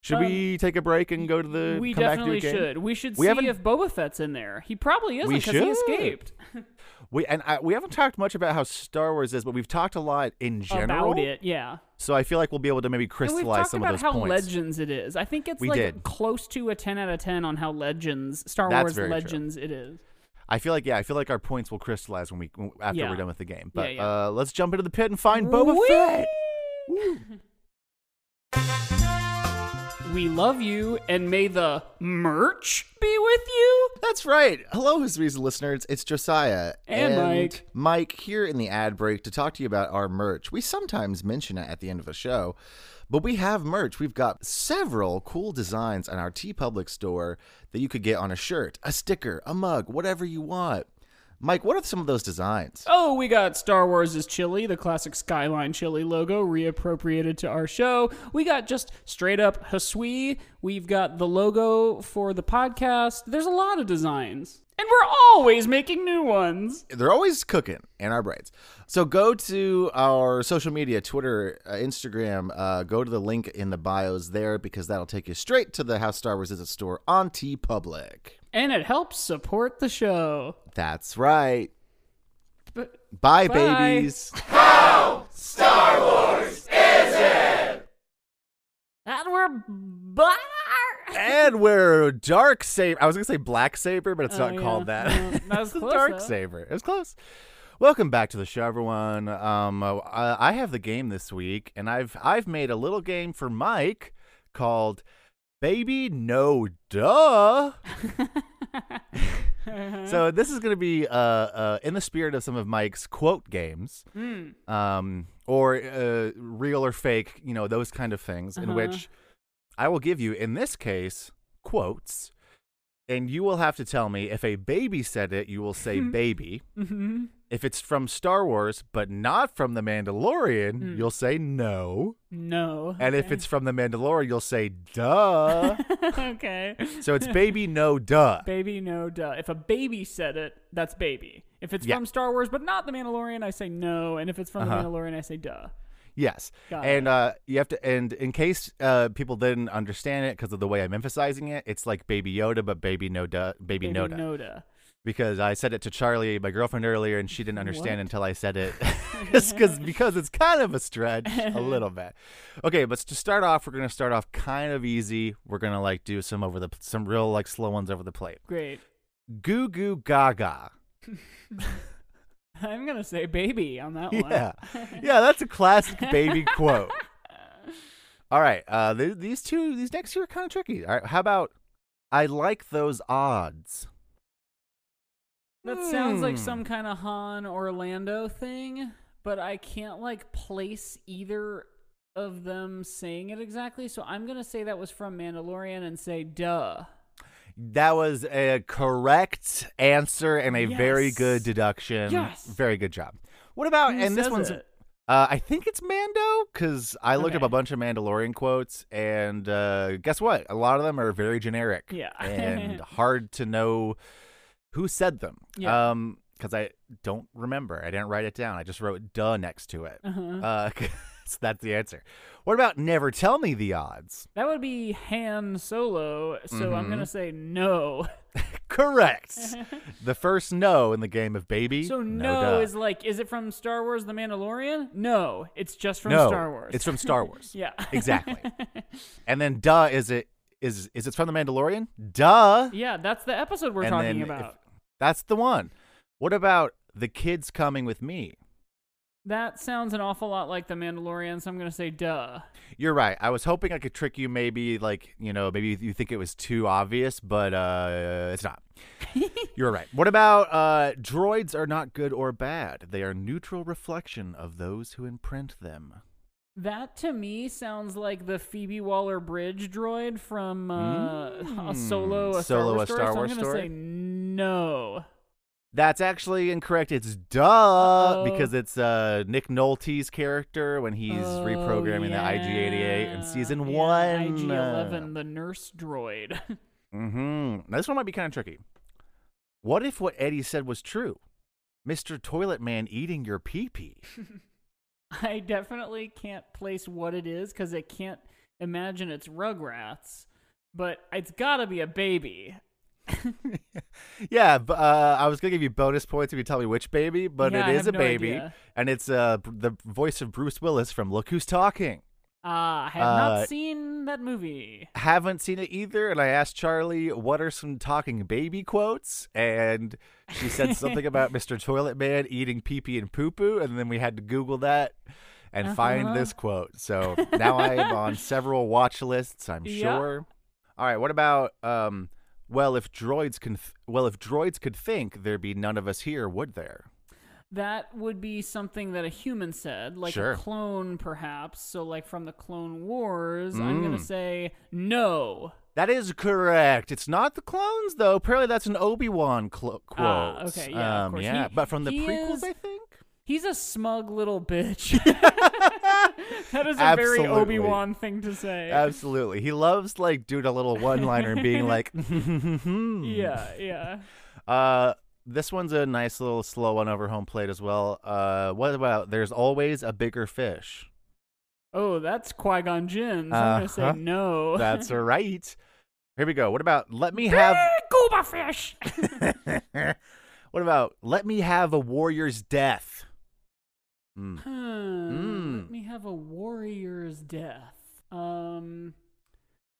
Should we um, take a break and go to the? we come back to definitely should. We should We see haven't- if Boba Fett's in there. He probably isn't because he escaped. We and I, we haven't talked much about how Star Wars is, but we've talked a lot in general. About it, yeah. So I feel like we'll be able to maybe And we've crystallize talked about how. Legends it is. I think it's We like did. close to a 10 out of 10 on how Legends, Star That's Wars very true. Legends it is. I feel like yeah, I feel like our points will crystallize when we after Yeah. we're done with the game. But yeah. Uh, let's jump into the pit and find Boba Whee! Fett. We love you, and may the merch be with you. That's right. Hello, the Reason listeners. It's Josiah And Mike. Mike here in the ad break to talk to you about our merch. We sometimes mention it at the end of the show, but we have merch. We've got several cool designs on our TeePublic store that you could get on a shirt, a sticker, a mug, whatever you want. Mike, what are some of those designs? Oh, we got Star Wars' chili, the classic Skyline chili logo, reappropriated to our show. We got just straight up Hasui. We've got the logo for the podcast. There's a lot of designs. And we're always making new ones. They're always cooking in our brains. So go to our social media Twitter, uh, Instagram. Uh, go to the link in the bios there because that'll take you straight to the How Star Wars Is It store on TeePublic. And it helps support the show. That's right. But Bye, Bye. babies. How Star Wars is it? that we're bar. And we're dark saber. I was gonna say black saber, but it's Oh, not yeah. called that. No, that was It's close, dark though. saber. It was close. Welcome back to the show, everyone. Um, uh, I I have the game this week, and I've I've made a little game for Mike called "Baby No Duh." so this is going to be uh, uh, in the spirit of some of Mike's quote games, Hmm. um, or uh, real or fake, you know, those kind of things, in Uh-huh. which I will give you, in this case, quotes, and you will have to tell me if a baby said it, you will say baby. Mm-hmm. If it's from Star Wars but not from The Mandalorian, Hmm. you'll say no. No. And if it's from The Mandalorian, you'll say duh. okay. so it's baby no duh. Baby, no duh. If a baby said it, that's baby. If it's Yeah. from Star Wars but not The Mandalorian, I say no. And if it's from Uh-huh. The Mandalorian, I say duh. Yes. Got and uh, you have to, and in case uh, people didn't understand it because of the way I'm emphasizing it, it's like Baby Yoda, but Baby no Baby, Baby, no duh. no duh. Because I said it to Charlie, my girlfriend earlier, and she didn't understand What? until I said it. Just because because it's kind of a stretch, a little bit. Okay, but to start off, we're gonna start off kind of easy. We're gonna like do some over the some real like slow ones over the plate. Great. Goo goo gaga. I'm going to say baby on that one. Yeah, yeah, that's a classic baby quote. All right, uh, th- these two, these next two are kind of tricky. All right, how about I like those odds? That sounds like Hmm. some kind of Han or Lando thing, but I can't like place either of them saying it exactly. So I'm gonna say that was from Mandalorian and say duh. That was a correct answer and a very good deduction. Yes. Very good job. What about, Who and this one's, uh, I think it's Mando because I looked up a bunch of Mandalorian quotes and uh, guess what? A lot of them are very generic. Yeah. and hard to know who said them. Yeah. Um, because I don't remember. I didn't write it down. I just wrote duh next to it. Uh-huh. Uh, that's the answer. What about never tell me the odds? That would be Han Solo. So I'm Mhm. gonna say no. Correct. the first no in the game of baby. So no, no, is like, is it from Star Wars: The Mandalorian? No, it's just from no, Star Wars. It's from Star Wars. yeah, Exactly. and then duh is it is is it from the Mandalorian? Duh. yeah, that's the episode we're And talking then if- about. That's the one. What about the kids coming with me? That sounds an awful lot like The Mandalorian, so I'm gonna say duh. You're right. I was hoping I could trick you. Maybe like you know, maybe you think it was too obvious, but uh, it's not. You're right. What about uh, droids are not good or bad? They are neutral reflection of those who imprint them. That to me sounds like the Phoebe Waller Bridge droid from uh, a Solo, a Solo, Star a Wars story. Star so Wars I'm gonna story? say no. That's actually incorrect. It's duh Uh-oh. because it's uh, Nick Nolte's character when he's Oh, reprogramming yeah. the IG-88 in season Yeah, one. IG-11, the nurse droid. Mm-hmm. Now, this one might be kind of tricky. What if what Eddie said was true? Mr. Toilet Man eating your pee pee. I definitely can't place what it is because I can't imagine it's Rugrats, but it's gotta be a baby. yeah, uh, I was gonna give you bonus points if you tell me which baby, but Yeah, it is a no baby, idea. and it's uh the voice of Bruce Willis from Look Who's Talking. Ah, I have Uh, not seen that movie. Haven't seen it either, and I asked Charlie what are some talking baby quotes, and she said something about Mr. Toilet Man eating pee pee and poo poo, and then we had to Google that and find Uh-huh. this quote. So now I am on several watch lists. I'm Yeah. sure. All right, what about um? Well, if droids can, th- well, if droids could think, there'd be none of us here, would there? That would be something that a human said, like Sure. a clone, perhaps. So, like from the Clone Wars, I'm gonna Mm. say no. That is correct. It's not the clones, though. Apparently, that's an Obi Wan clo- quote. Ah, okay, yeah, of um, course. yeah. He- but from the he prequels, is- I think. He's a smug little bitch. that is a very Obi Wan thing to say. Absolutely, he loves like doing a little one-liner, and being like, yeah, yeah. Uh, this one's a nice little slow one over home plate as well. Uh, what about there's always a bigger fish? Oh, that's Qui Gon Jinn. So I'm gonna say Uh-huh. no. That's right. Here we go. What about let me have? Cuba fish. what about let me have a warrior's death? Hmm. Hmm. Mm. Let me have a warrior's death. Um,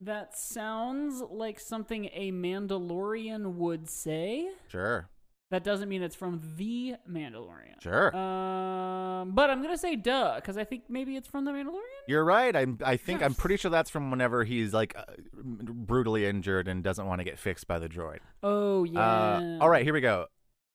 that sounds like something a Mandalorian would say. Sure, That doesn't mean it's from the Mandalorian. sure. Um, but I'm gonna say duh because I think maybe it's from the Mandalorian. You're right. I'm. I think I'm pretty sure that's from whenever he's like uh, brutally injured and doesn't want to get fixed by the droid. Oh yeah. Uh, all right, here we go.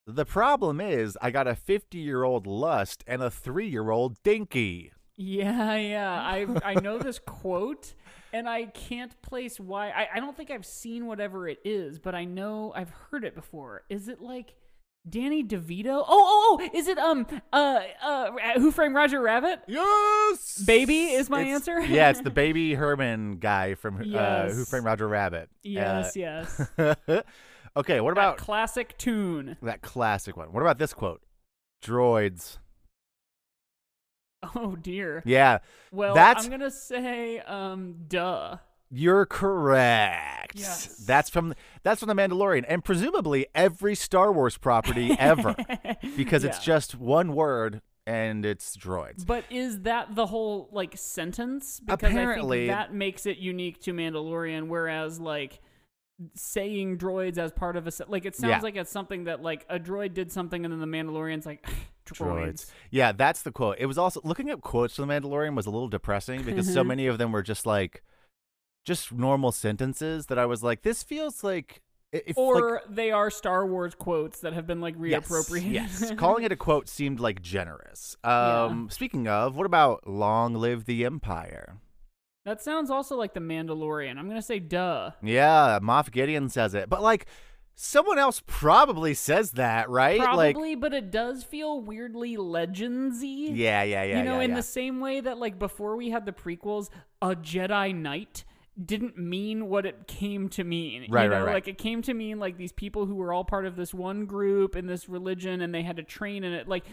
The problem is, I got a 50 year old Lust and a three year old Dinky. Yeah, yeah. I I know this quote, and I can't place why. I, I don't think I've seen whatever it is, but I know I've heard it before. Is it like Danny DeVito? Oh, oh, oh! Is it um uh uh Who Framed Roger Rabbit? Yes! Baby is my It's- answer? yeah, it's the Baby Herman guy from uh, Who Framed Roger Rabbit. Yes, yes. Okay, what That about classic tune? that classic one? What about this quote? Droids. Oh dear. Yeah, Well, That's- I'm gonna say um duh. you're correct. Yes. That's from that's from the Mandalorian, and presumably every Star Wars property ever, because it's just one word and it's droids. But is that the whole like sentence? Because Apparently- I think that makes it unique to Mandalorian, whereas like saying droids as part of a like it sounds Yeah. like it's something that like a droid did something and then the Mandalorian's like droids. Yeah, that's the quote. It was also looking at quotes from the Mandalorian was a little depressing because so many of them were just like just normal sentences that I was like, this feels like if Or like, they are Star Wars quotes that have been like reappropriated. Yes, calling it a quote seemed like generous. Yeah. Um, speaking of, what about "Long Live the Empire"? That sounds also like the Mandalorian. I'm gonna say duh. Yeah, Moff Gideon says it, but like someone else probably says that, right? Like, Probably, but it does feel weirdly legendsy. yeah, yeah, yeah. you know, yeah, in yeah. the same way that like before we had the prequels, a Jedi Knight didn't mean what it came to mean. Right, you right, know? right. Like it came to mean like these people who were all part of this one group in this religion and they had to train in it. Like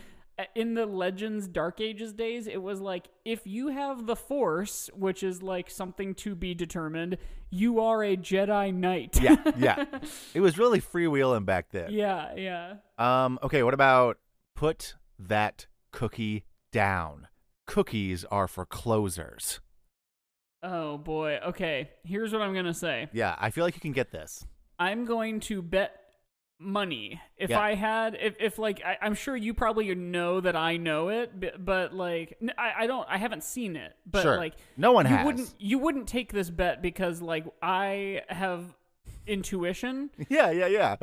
in the Legends Dark Ages days, it was like if you have the Force, which is like something to be determined, you are a Jedi Knight. yeah, yeah. It was really freewheeling back then. yeah, yeah. Um, okay, what about put that cookie down? Cookies are for closers. Oh boy. Okay, here's what I'm gonna say. Yeah, I feel like you can get this. I'm going to bet money. If Yeah. I had, if, if like, I, I'm sure you probably know that I know it, but, but like, I, I, don't, I haven't seen it, but Sure. like, No one you has. wouldn't, you wouldn't take this bet because like I have intuition. Yeah, yeah, yeah.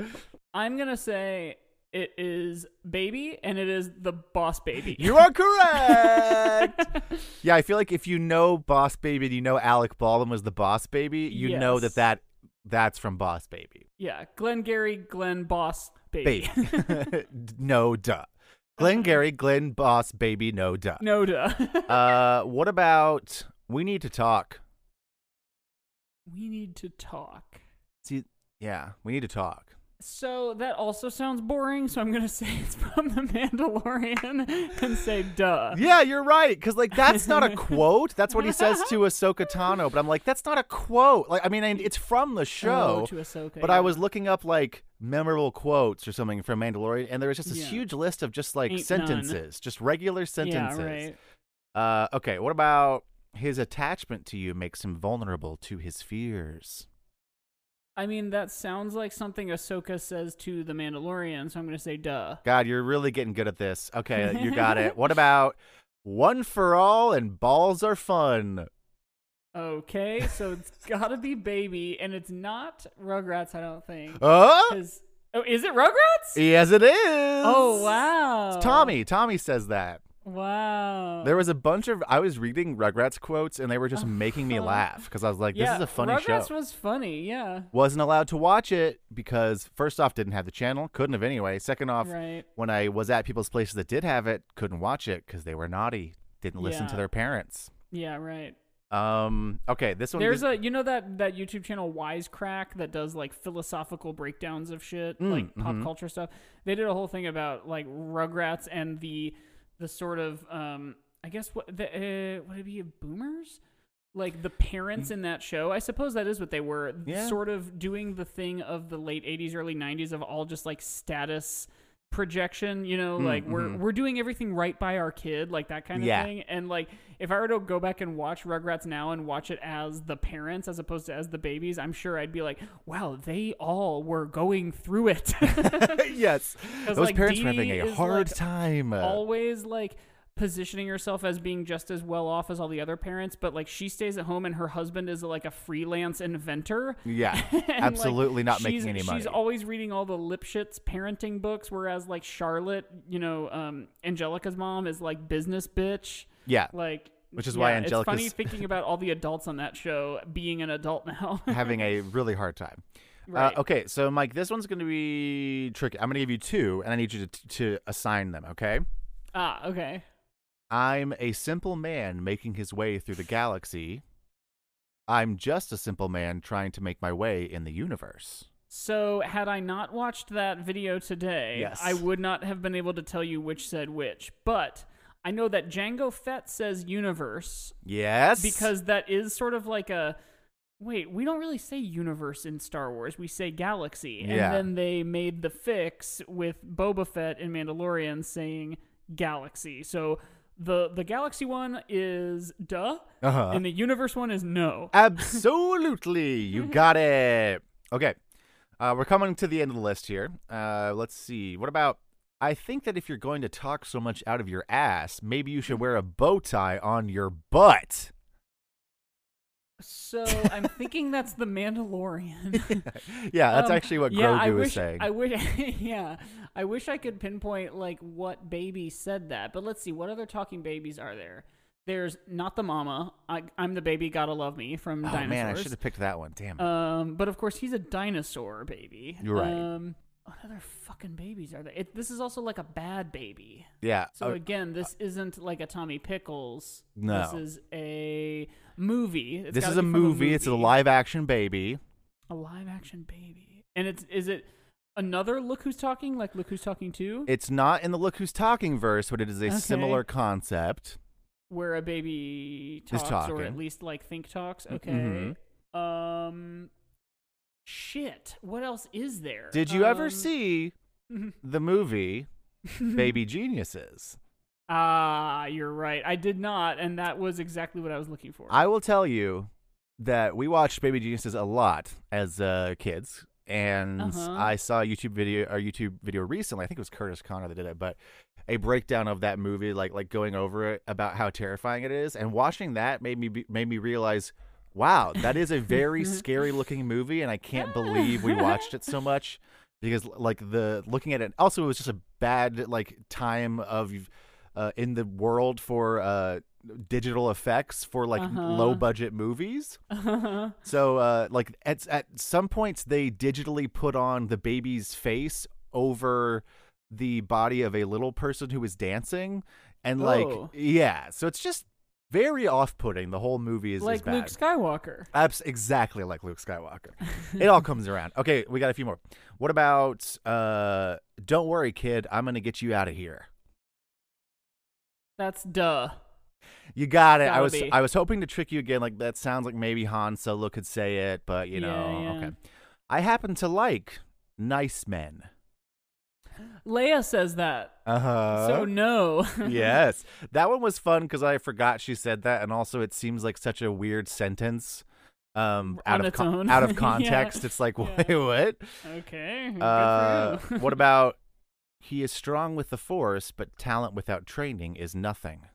I'm gonna say it is baby, and it is the boss baby. You are correct. yeah, I feel like if you know Boss Baby and you know Alec Baldwin was the Boss Baby, you know that that that's from Boss Baby. yeah, Glengarry, Glenn Boss baby. Baby. no duh. Glengarry, Glenn Boss Baby, no duh. no duh. Uh, what about we need to talk? we need to talk. See, yeah, we need to talk. So that also sounds boring, so I'm gonna say it's from the Mandalorian and say duh. Yeah, you're right. Because like that's not a quote. That's what he says to Ahsoka Tano. But I'm like, that's not a quote. Like, I mean, and it's from the show. Oh, to Ahsoka. but yeah. I was looking up like memorable quotes or something from Mandalorian, and there was just this Yeah. huge list of just like Ain't sentences, just regular sentences. Yeah, right. Uh, okay, what about his attachment to you makes him vulnerable to his fears? I mean, that sounds like something Ahsoka says to the Mandalorian, so I'm gonna say duh. God, you're really getting good at this. Okay, you got it. What about one for all and balls are fun? Okay, so it's gotta be baby, and it's not Rugrats, I don't think. Oh, oh, is it Rugrats? yes, it is. Oh wow, It's Tommy. Tommy says that. Wow. There was a bunch of I was reading Rugrats quotes and they were just making me laugh because I was like, "This yeah, is a funny Rugrats show." Rugrats was funny. Yeah. Wasn't allowed to watch it because first off, didn't have the channel, couldn't have anyway. Second off, Right. when I was at people's places that did have it, couldn't watch it because they were naughty, didn't listen to their parents. Yeah. Right. Um. Okay, this one. There's this- a you know that that YouTube channel Wisecrack that does like philosophical breakdowns of shit, Mm, like pop mhm. culture stuff. They did a whole thing about like Rugrats and the the sort of um I guess what the uh, would it be boomers? Like the parents in that show, I suppose that is what they were. Yeah. Sort of doing the thing of the late '80s, early '90s of all just like status projection. You know, Mm, like we're mhm. we're doing everything right by our kid, like that kind of Yeah. thing. And like if I were to go back and watch Rugrats now and watch it as the parents as opposed to as the babies, I'm sure I'd be like, wow, they all were going through it. yes those like, parents Dee were having a hard like, time. Always like positioning herself as being just as well off as all the other parents, but like she stays at home and her husband is like a freelance inventor. yeah, And, like, absolutely not making any money. She's always reading all the Lipschitz parenting books, whereas like Charlotte, you know, um, Angelica's mom is like business bitch. yeah, Like, Which is why yeah, It's funny thinking about all the adults on that show being an adult now. having a really hard time. right. Uh, okay, so Mike, this one's going to be tricky. I'm going to give you two, and I need you to to assign them. Okay. Ah, okay. I'm a simple man making his way through the galaxy. I'm just a simple man trying to make my way in the universe. So, had I not watched that video today, Yes. I would not have been able to tell you which said which. But I know that Jango Fett says universe Yes. because that is sort of like a wait, we don't really say universe in Star Wars. We say galaxy. Yeah. And then they made the fix with Boba Fett in Mandalorian saying galaxy. So the the galaxy one is duh, uh-huh. and the universe one is no. Absolutely. You got it. Okay. Uh, we're coming to the end of the list here. Uh, let's see. What about? I think that if you're going to talk so much out of your ass, maybe you should wear a bow tie on your butt. So I'm thinking that's the Mandalorian. yeah, that's Um, actually what yeah, I Grogu wish, is saying. I wish, yeah, I wish I could pinpoint like what baby said that. But let's see, what other talking babies are there? There's not the mama. I, I'm the baby. Gotta love me from oh Dinosaurs. man, I should have picked that one. Damn. it. Um, but of course he's a dinosaur baby. You're right. Um, what other fucking babies are there? It, this is also like a bad baby. yeah. So uh, again, this isn't like a Tommy Pickles. No. This is a movie. It's this is a be from movie. It's a live action baby. a live action baby. And it's is it another Look Who's Talking? Like Look Who's Talking 2? It's not in the Look Who's Talking verse, but it is a Okay. similar concept. where a baby Is talks or at least like think talks. Okay. Um shit. What else is there? Did you ever Um, see the movie Baby Geniuses? Ah, you're right. I did not, and that was exactly what I was looking for. I will tell you that we watched Baby Geniuses a lot as uh, kids, and Uh-huh. I saw a YouTube video or YouTube video recently. I think it was Kurtis Conner that did it, but a breakdown of that movie, like like going over it about how terrifying it is, and watching that made me be, made me realize. Wow, that is a very scary looking movie, and I can't believe we watched it so much because, like, the looking at it. Also, it was just a bad like time of uh, in the world for uh, digital effects for like Uh-huh. low budget movies. So uh, like at at some points they digitally put on the baby's face over the body of a little person who is dancing, and like Oh. yeah, so it's just very off putting. The whole movie is is like bad. Luke Skywalker. Abs- exactly like Luke Skywalker. it all comes around. Okay, we got a few more. What about uh don't worry kid, I'm going to get you out of here. That's duh. You got it. I was be. I was hoping to trick you again like that sounds like maybe Han Solo could say it, but you Yeah, know, yeah. okay. I happen to like nice men. Leia says that. Uh-huh. so no. yes. That one was fun cuz I forgot she said that and also it seems like such a weird sentence um out On of con- out of Yeah. context. It's like Yeah. what? okay. Uh, what about he is strong with the force, but talent without training is nothing.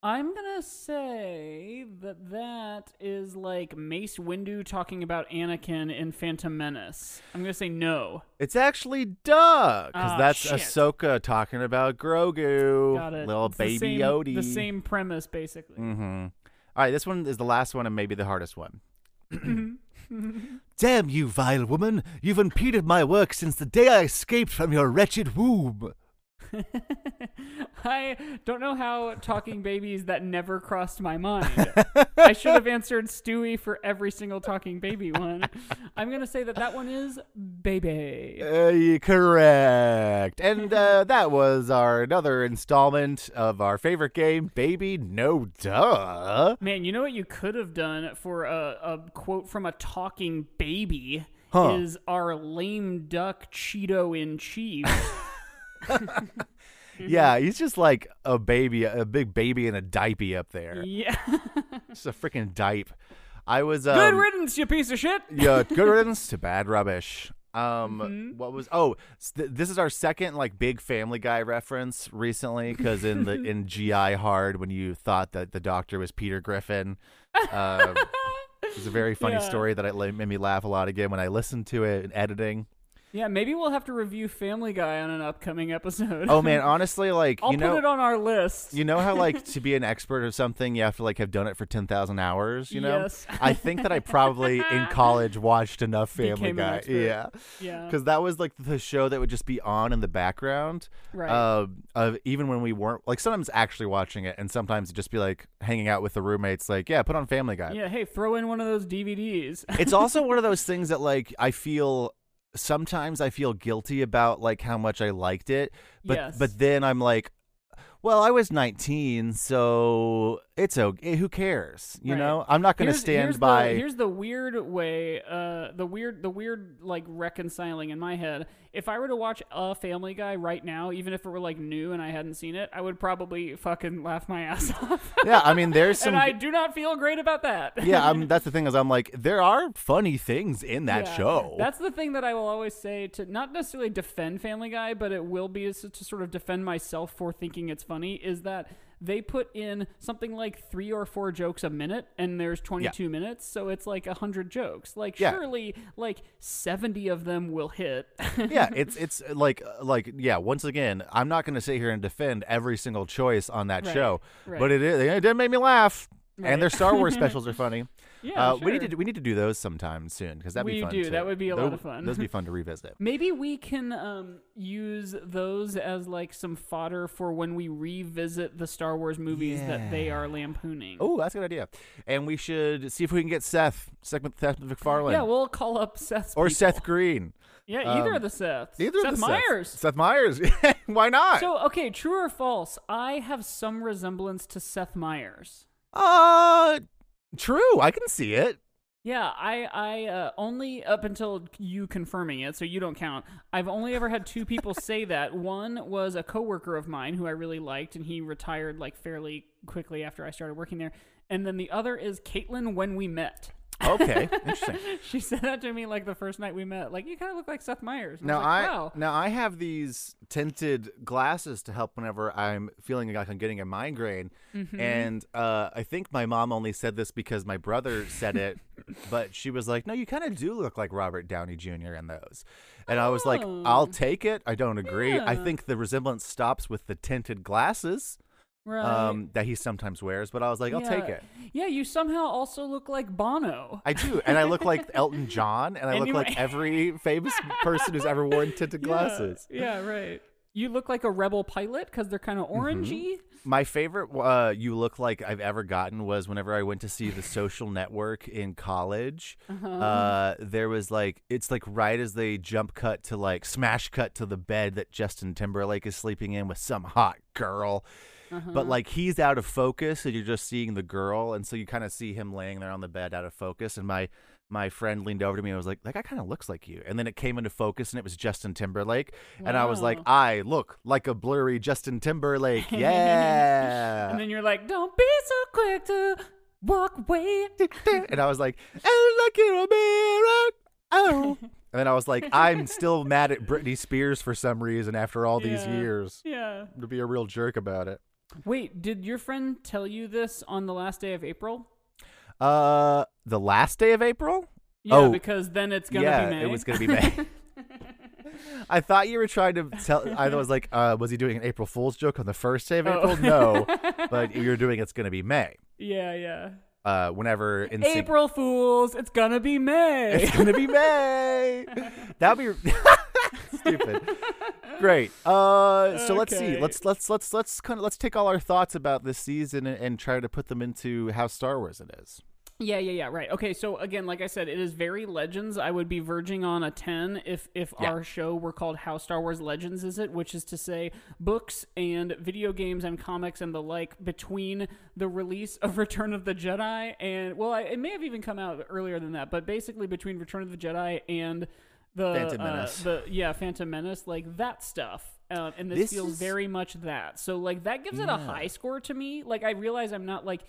I'm gonna say that that is like Mace Windu talking about Anakin in Phantom Menace. I'm gonna say no. It's actually duh, because Ah, that's shit. Ahsoka talking about Grogu, Got it. little It's the baby same. The same premise, basically. Mm-hmm. All right, this one is the last one and maybe the hardest one. Damn you, vile woman! You've impeded my work since the day I escaped from your wretched womb. I don't know how talking babies that never crossed my mind. I should have answered Stewie for every single talking baby one. I'm gonna say that that one is baby. Uh, correct. And uh, that was our another installment of our favorite game, Baby No Duh. Man, you know what you could have done for a, a quote from a talking baby Huh. is our lame duck Cheeto in chief. Yeah, he's just like a baby, a big baby in a diaper up there. yeah. Just a freaking diape. I was um, Good riddance, you piece of shit. yeah, good riddance to bad rubbish. Um, Mm-hmm. what was? Oh, th- this is our second like big Family Guy reference recently because in the in GI Hard when you thought that the doctor was Peter Griffin, uh, it's a very funny Yeah. story that it la- made me laugh a lot again when I listened to it in editing. Yeah, maybe we'll have to review Family Guy on an upcoming episode. Oh man, honestly, like I'll you put know, it on our list. you know how like to be an expert of something, you have to like have done it for ten thousand hours. You know, Yes. I think that I probably in college watched enough Family Became Guy. Yeah. yeah. because that was like the show that would just be on in the background. Right. Uh, of even when we weren't like sometimes actually watching it, and sometimes just be like hanging out with the roommates. Like, yeah, put on Family Guy. yeah, hey, throw in one of those DVDs. It's also one of those things that like I feel sometimes I feel guilty about like how much I liked it, but Yes. but then I'm like. Well, I was 19, so it's okay. Who cares? You Right. know, I'm not going to stand here's by. The, here's the weird way, uh, the weird, the weird like reconciling in my head. If I were to watch a Family Guy right now, even if it were like new and I hadn't seen it, I would probably fucking laugh my ass off. yeah, I mean, there's some. and I do not feel great about that. yeah, I'm, that's the thing is I'm like, there are funny things in that Yeah. show. That's the thing that I will always say to not necessarily defend Family Guy, but it will be to sort of defend myself for thinking it's funny. Is that they put in something like three or four jokes a minute, and there's 22 minutes, so it's like hundred jokes. Like Yeah. surely, like 70 of them will hit. yeah, it's it's uh, like uh, like yeah. Once again, I'm not going to sit here and defend every single choice on that Right, show, right. but it is it did make me laugh, Right. and their Star Wars specials are funny. Yeah, uh, we need sure. to we need to do those sometime soon because that'd be We fun. do. too. That would be a lot of fun. Those would be fun to revisit. Maybe we can um, use those as like some fodder for when we revisit the Star Wars movies that they are lampooning. Oh, that's a good idea. And we should see if we can get Seth, Seth, Seth MacFarlane, Yeah, we'll call up Seth or people. Seth Green. Yeah, either um, of the Seths. Either Seth of the Seths. Seth Meyers. Why not? So, okay, true or false? I have some resemblance to Seth Meyers. uh, true. I can see it. Yeah, I, I uh, only up until you confirming it, so you don't count. I've only ever had two people say that. One was a coworker of mine who I really liked, and he retired like fairly quickly after I started working there. And then the other is Caitlin when we met. Okay, interesting. She said that to me like the first night we met. Like, you kind of look like Seth Meyers. And Now I, was I wow. now I have these tinted glasses to help whenever I'm feeling like I'm getting a migraine, Mm-hmm. and uh, I think my mom only said this because my brother said it, but she was like, "No, you kind of do look like Robert Downey Jr. in those," and I was like, Oh. "I'll take it. I don't agree. I think the resemblance stops with the tinted glasses right. um, that he sometimes wears, but I was like, I'll take it. Yeah, you somehow also look like Bono. I do, and I look like Elton John, and I And look like every famous person who's ever worn tinted Yeah, glasses. Yeah, right. You look like a rebel pilot because they're kind of Mm-hmm. orangey. My favorite uh, you look like I've ever gotten was whenever I went to see The Social Network in college. Uh-huh. Uh, there was like it's like right as they jump cut to like smash cut to the bed that Justin Timberlake is sleeping in with some hot girl. Uh-huh. But like he's out of focus and you're just seeing the girl and so you kind of see him laying there on the bed out of focus and my my friend leaned over to me and was like that guy kind of looks like you and then it came into focus and it was Justin Timberlake and I was like I look like a blurry Justin Timberlake yeah and then you're like, don't be so quick to walk away. and I was like, "I like you're a mirror." Oh. And then I was like, I'm still mad at Britney Spears for some reason after all these Yeah. years. Yeah. To be a real jerk about it. Wait, did your friend tell you this on the last day of April? Uh, the last day of April. Yeah, Oh, because then it's gonna yeah, be May. it was gonna be May. I thought you were trying to tell. I was like, uh, was he doing an April Fool's joke on the first day of Oh. April? No, but you're doing it's gonna be May. yeah, yeah. Uh, whenever in April Fools, it's gonna be May. It's gonna be May. That'll be stupid. Great. Uh, so let's see. Let's let's let's let's kind of let's take all our thoughts about this season and, and try to put them into how Star Wars it is. Yeah, yeah, yeah. Right. Okay. So again, like I said, it is very Legends. I would be verging on a ten if if Yeah. our show were called How Star Wars Legends Is It, which is to say books and video games and comics and the like between the release of Return of the Jedi and well, I, it may have even come out earlier than that, but basically between Return of the Jedi and the Phantom uh, the yeah Phantom Menace, like that stuff. Uh, and this, This feels is- very much that. So like that gives it a high score to me. Like I realize I'm not like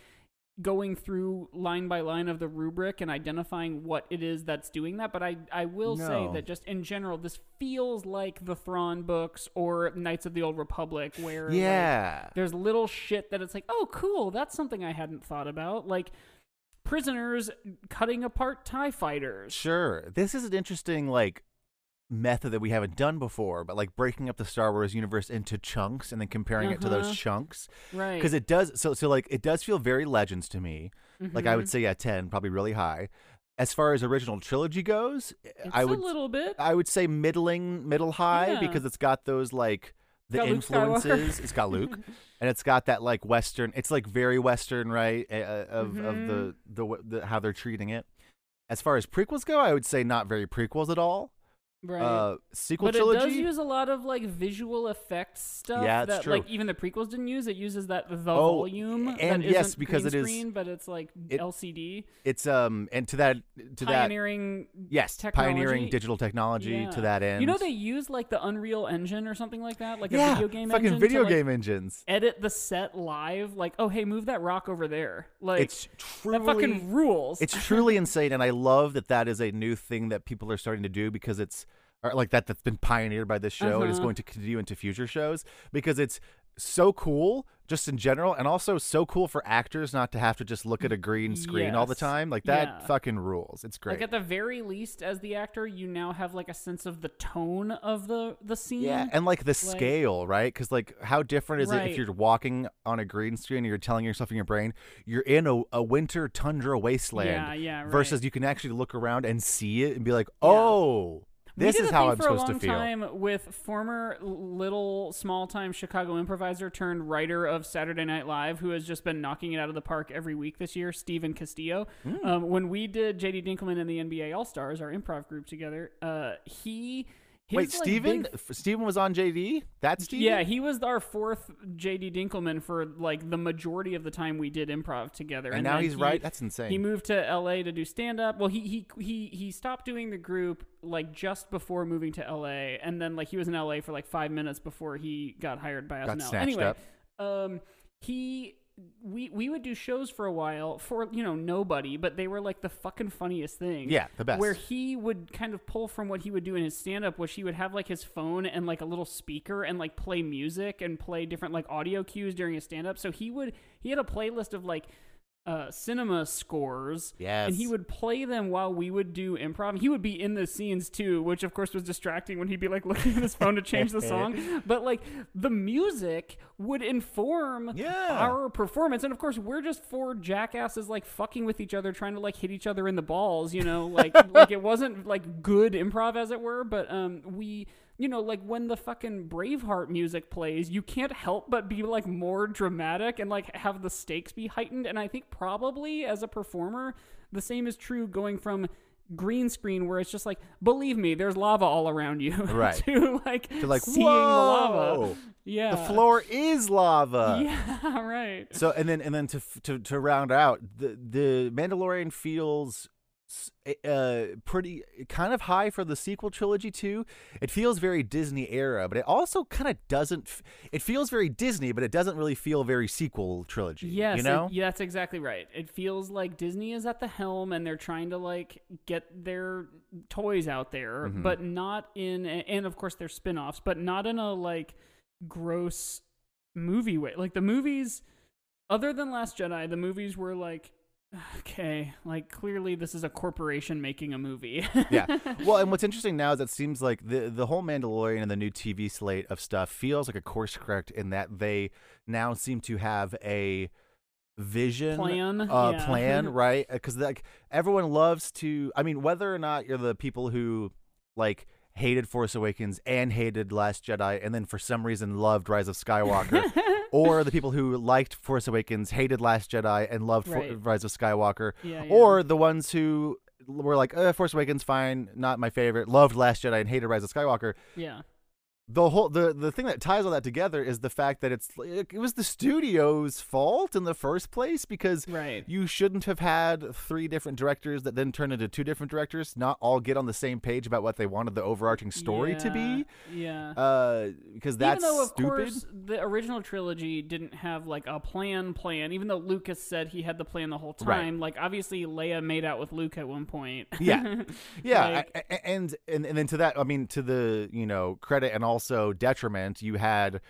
going through line by line of the rubric and identifying what it is that's doing that, but I I will say that just in general, this feels like the Thrawn books or Knights of the Old Republic, where like, Yeah. there's little shit that it's like, oh, cool, that's something I hadn't thought about, like prisoners cutting apart Tie fighters. Sure. This is an interesting like method that we haven't done before, but like breaking up the Star Wars universe into chunks and then comparing it to Uh-huh. those chunks. Right. Because it does so so like it does feel very legends to me. Like I would Mhm. say yeah, ten, probably really high. As far as original trilogy goes, it's I would a little bit. I would say middling, middle high Yeah. because it's got those like the got influences. it's got Luke, and it's got that like Western. It's like very Western, right? Uh, of of Mm-hmm. the, the the how they're treating it. As far as prequels go, I would say not very prequels at all. Right. Uh, sequel but trilogy. it does use a lot of like visual effects stuff Yeah, it's that true. like even the prequels didn't use. It uses that the Oh, volume and that yes, because green it is- screen, but it's like it- LCD it's um and to that to that pioneering. yes technology. pioneering digital technology Yeah. to that end. You know they use like the Unreal Engine or something like that, like yeah a video game fucking engine video to, like, game engines. Edit the set live, like oh hey, move that rock over there. Like It's truly that fucking rules. It's truly insane, and I love that that is a new thing that people are starting to do because it's or like that that's been pioneered by this show and is Uh-huh. going to continue into future shows because it's so cool just in general and also so cool for actors not to have to just look at a green screen all the time like that Yeah. fucking rules it's great Like at the very least, as the actor, you now have like a sense of the tone of the the scene. yeah and like the scale right because like how different is it if you're walking on a green screen and you're telling yourself in your brain you're in a, a winter tundra wasteland Yeah, yeah, right. versus you can actually look around and see it and be like oh this is how i'm for supposed a to long feel time with former little small time Chicago improviser turned writer of Saturday Night Live, who has just been knocking it out of the park every week this year, Steven Castillo. Hmm. Um, when we did JD Dinkelman and the NBA All Stars, our improv group together, uh, he his, Wait, like, Steven? big- Steven was on JD? That's Steven? Yeah, he was our fourth JD Dinkelman for like the majority of the time we did improv together. And now he's he- right? That's insane. He moved to LA to do stand up. Well, he he he he stopped doing the group like just before moving to LA, and then like he was in LA for like five minutes before he got hired by Got now. snatched anyway, up. um, he. We we would do shows for a while for you know nobody, but they were like the fucking funniest thing. Yeah, the best. Where he would kind of pull from what he would do in his stand up, which he would have like his phone and like a little speaker and like play music and play different like audio cues during his stand up. So he would he had a playlist of like uh cinema scores. And he would play them while we would do improv. He would be in the scenes too, which of course was distracting when he'd be like looking at his phone to change the song. But like the music would inform Yeah. our performance. And of course, we're just four jackasses like fucking with each other, trying to like hit each other in the balls, you know, like like it wasn't like good improv as it were, but um we you know, like when the fucking Braveheart music plays, you can't help but be like more dramatic and like have the stakes be heightened. And I think probably as a performer, the same is true going from green screen where it's just like, believe me, there's lava all around you. Right. to like To like, seeing the lava. "Whoa, Yeah. The floor is lava. Yeah, right. So and then and then to to to round out the the Mandalorian feels uh pretty kind of high for the sequel trilogy too. It feels very Disney era, but it also kind of doesn't. F- it feels very Disney, but it doesn't really feel very sequel trilogy. Yes, you it- know. yeah, that's exactly right. It feels like Disney is at the helm and they're trying to like get their toys out there, Mm-hmm. but not in and of course their spin-offs, but not in a like gross movie way. Like the movies, other than Last Jedi, the movies were like, okay, like clearly this is a corporation making a movie. yeah. Well, and what's interesting now is it seems like the the whole Mandalorian and the new TV slate of stuff feels like a course correct in that they now seem to have a vision Plan, uh yeah. plan right because like everyone loves to i mean whether or not you're the people who like hated force awakens and hated last jedi and then for some reason loved rise of skywalker or the people who liked force awakens hated last jedi and loved For- rise of skywalker Yeah, yeah. or the ones who were like uh, force awakens fine not my favorite loved last jedi and hated rise of skywalker yeah. The whole the the thing that ties all that together is the fact that it's it was the studio's fault in the first place because Right. you shouldn't have had three different directors that then turn into two different directors not all get on the same page about what they wanted the overarching story to be Yeah. uh because that's even though, of stupid course, the original trilogy didn't have like a plan plan. Even though Lucas said he had the plan the whole Right. time, like obviously Leia made out with Luke at one point. Yeah. Yeah, Like- a- a- and, and and then to that, I mean, to the you know credit and also detriment, you had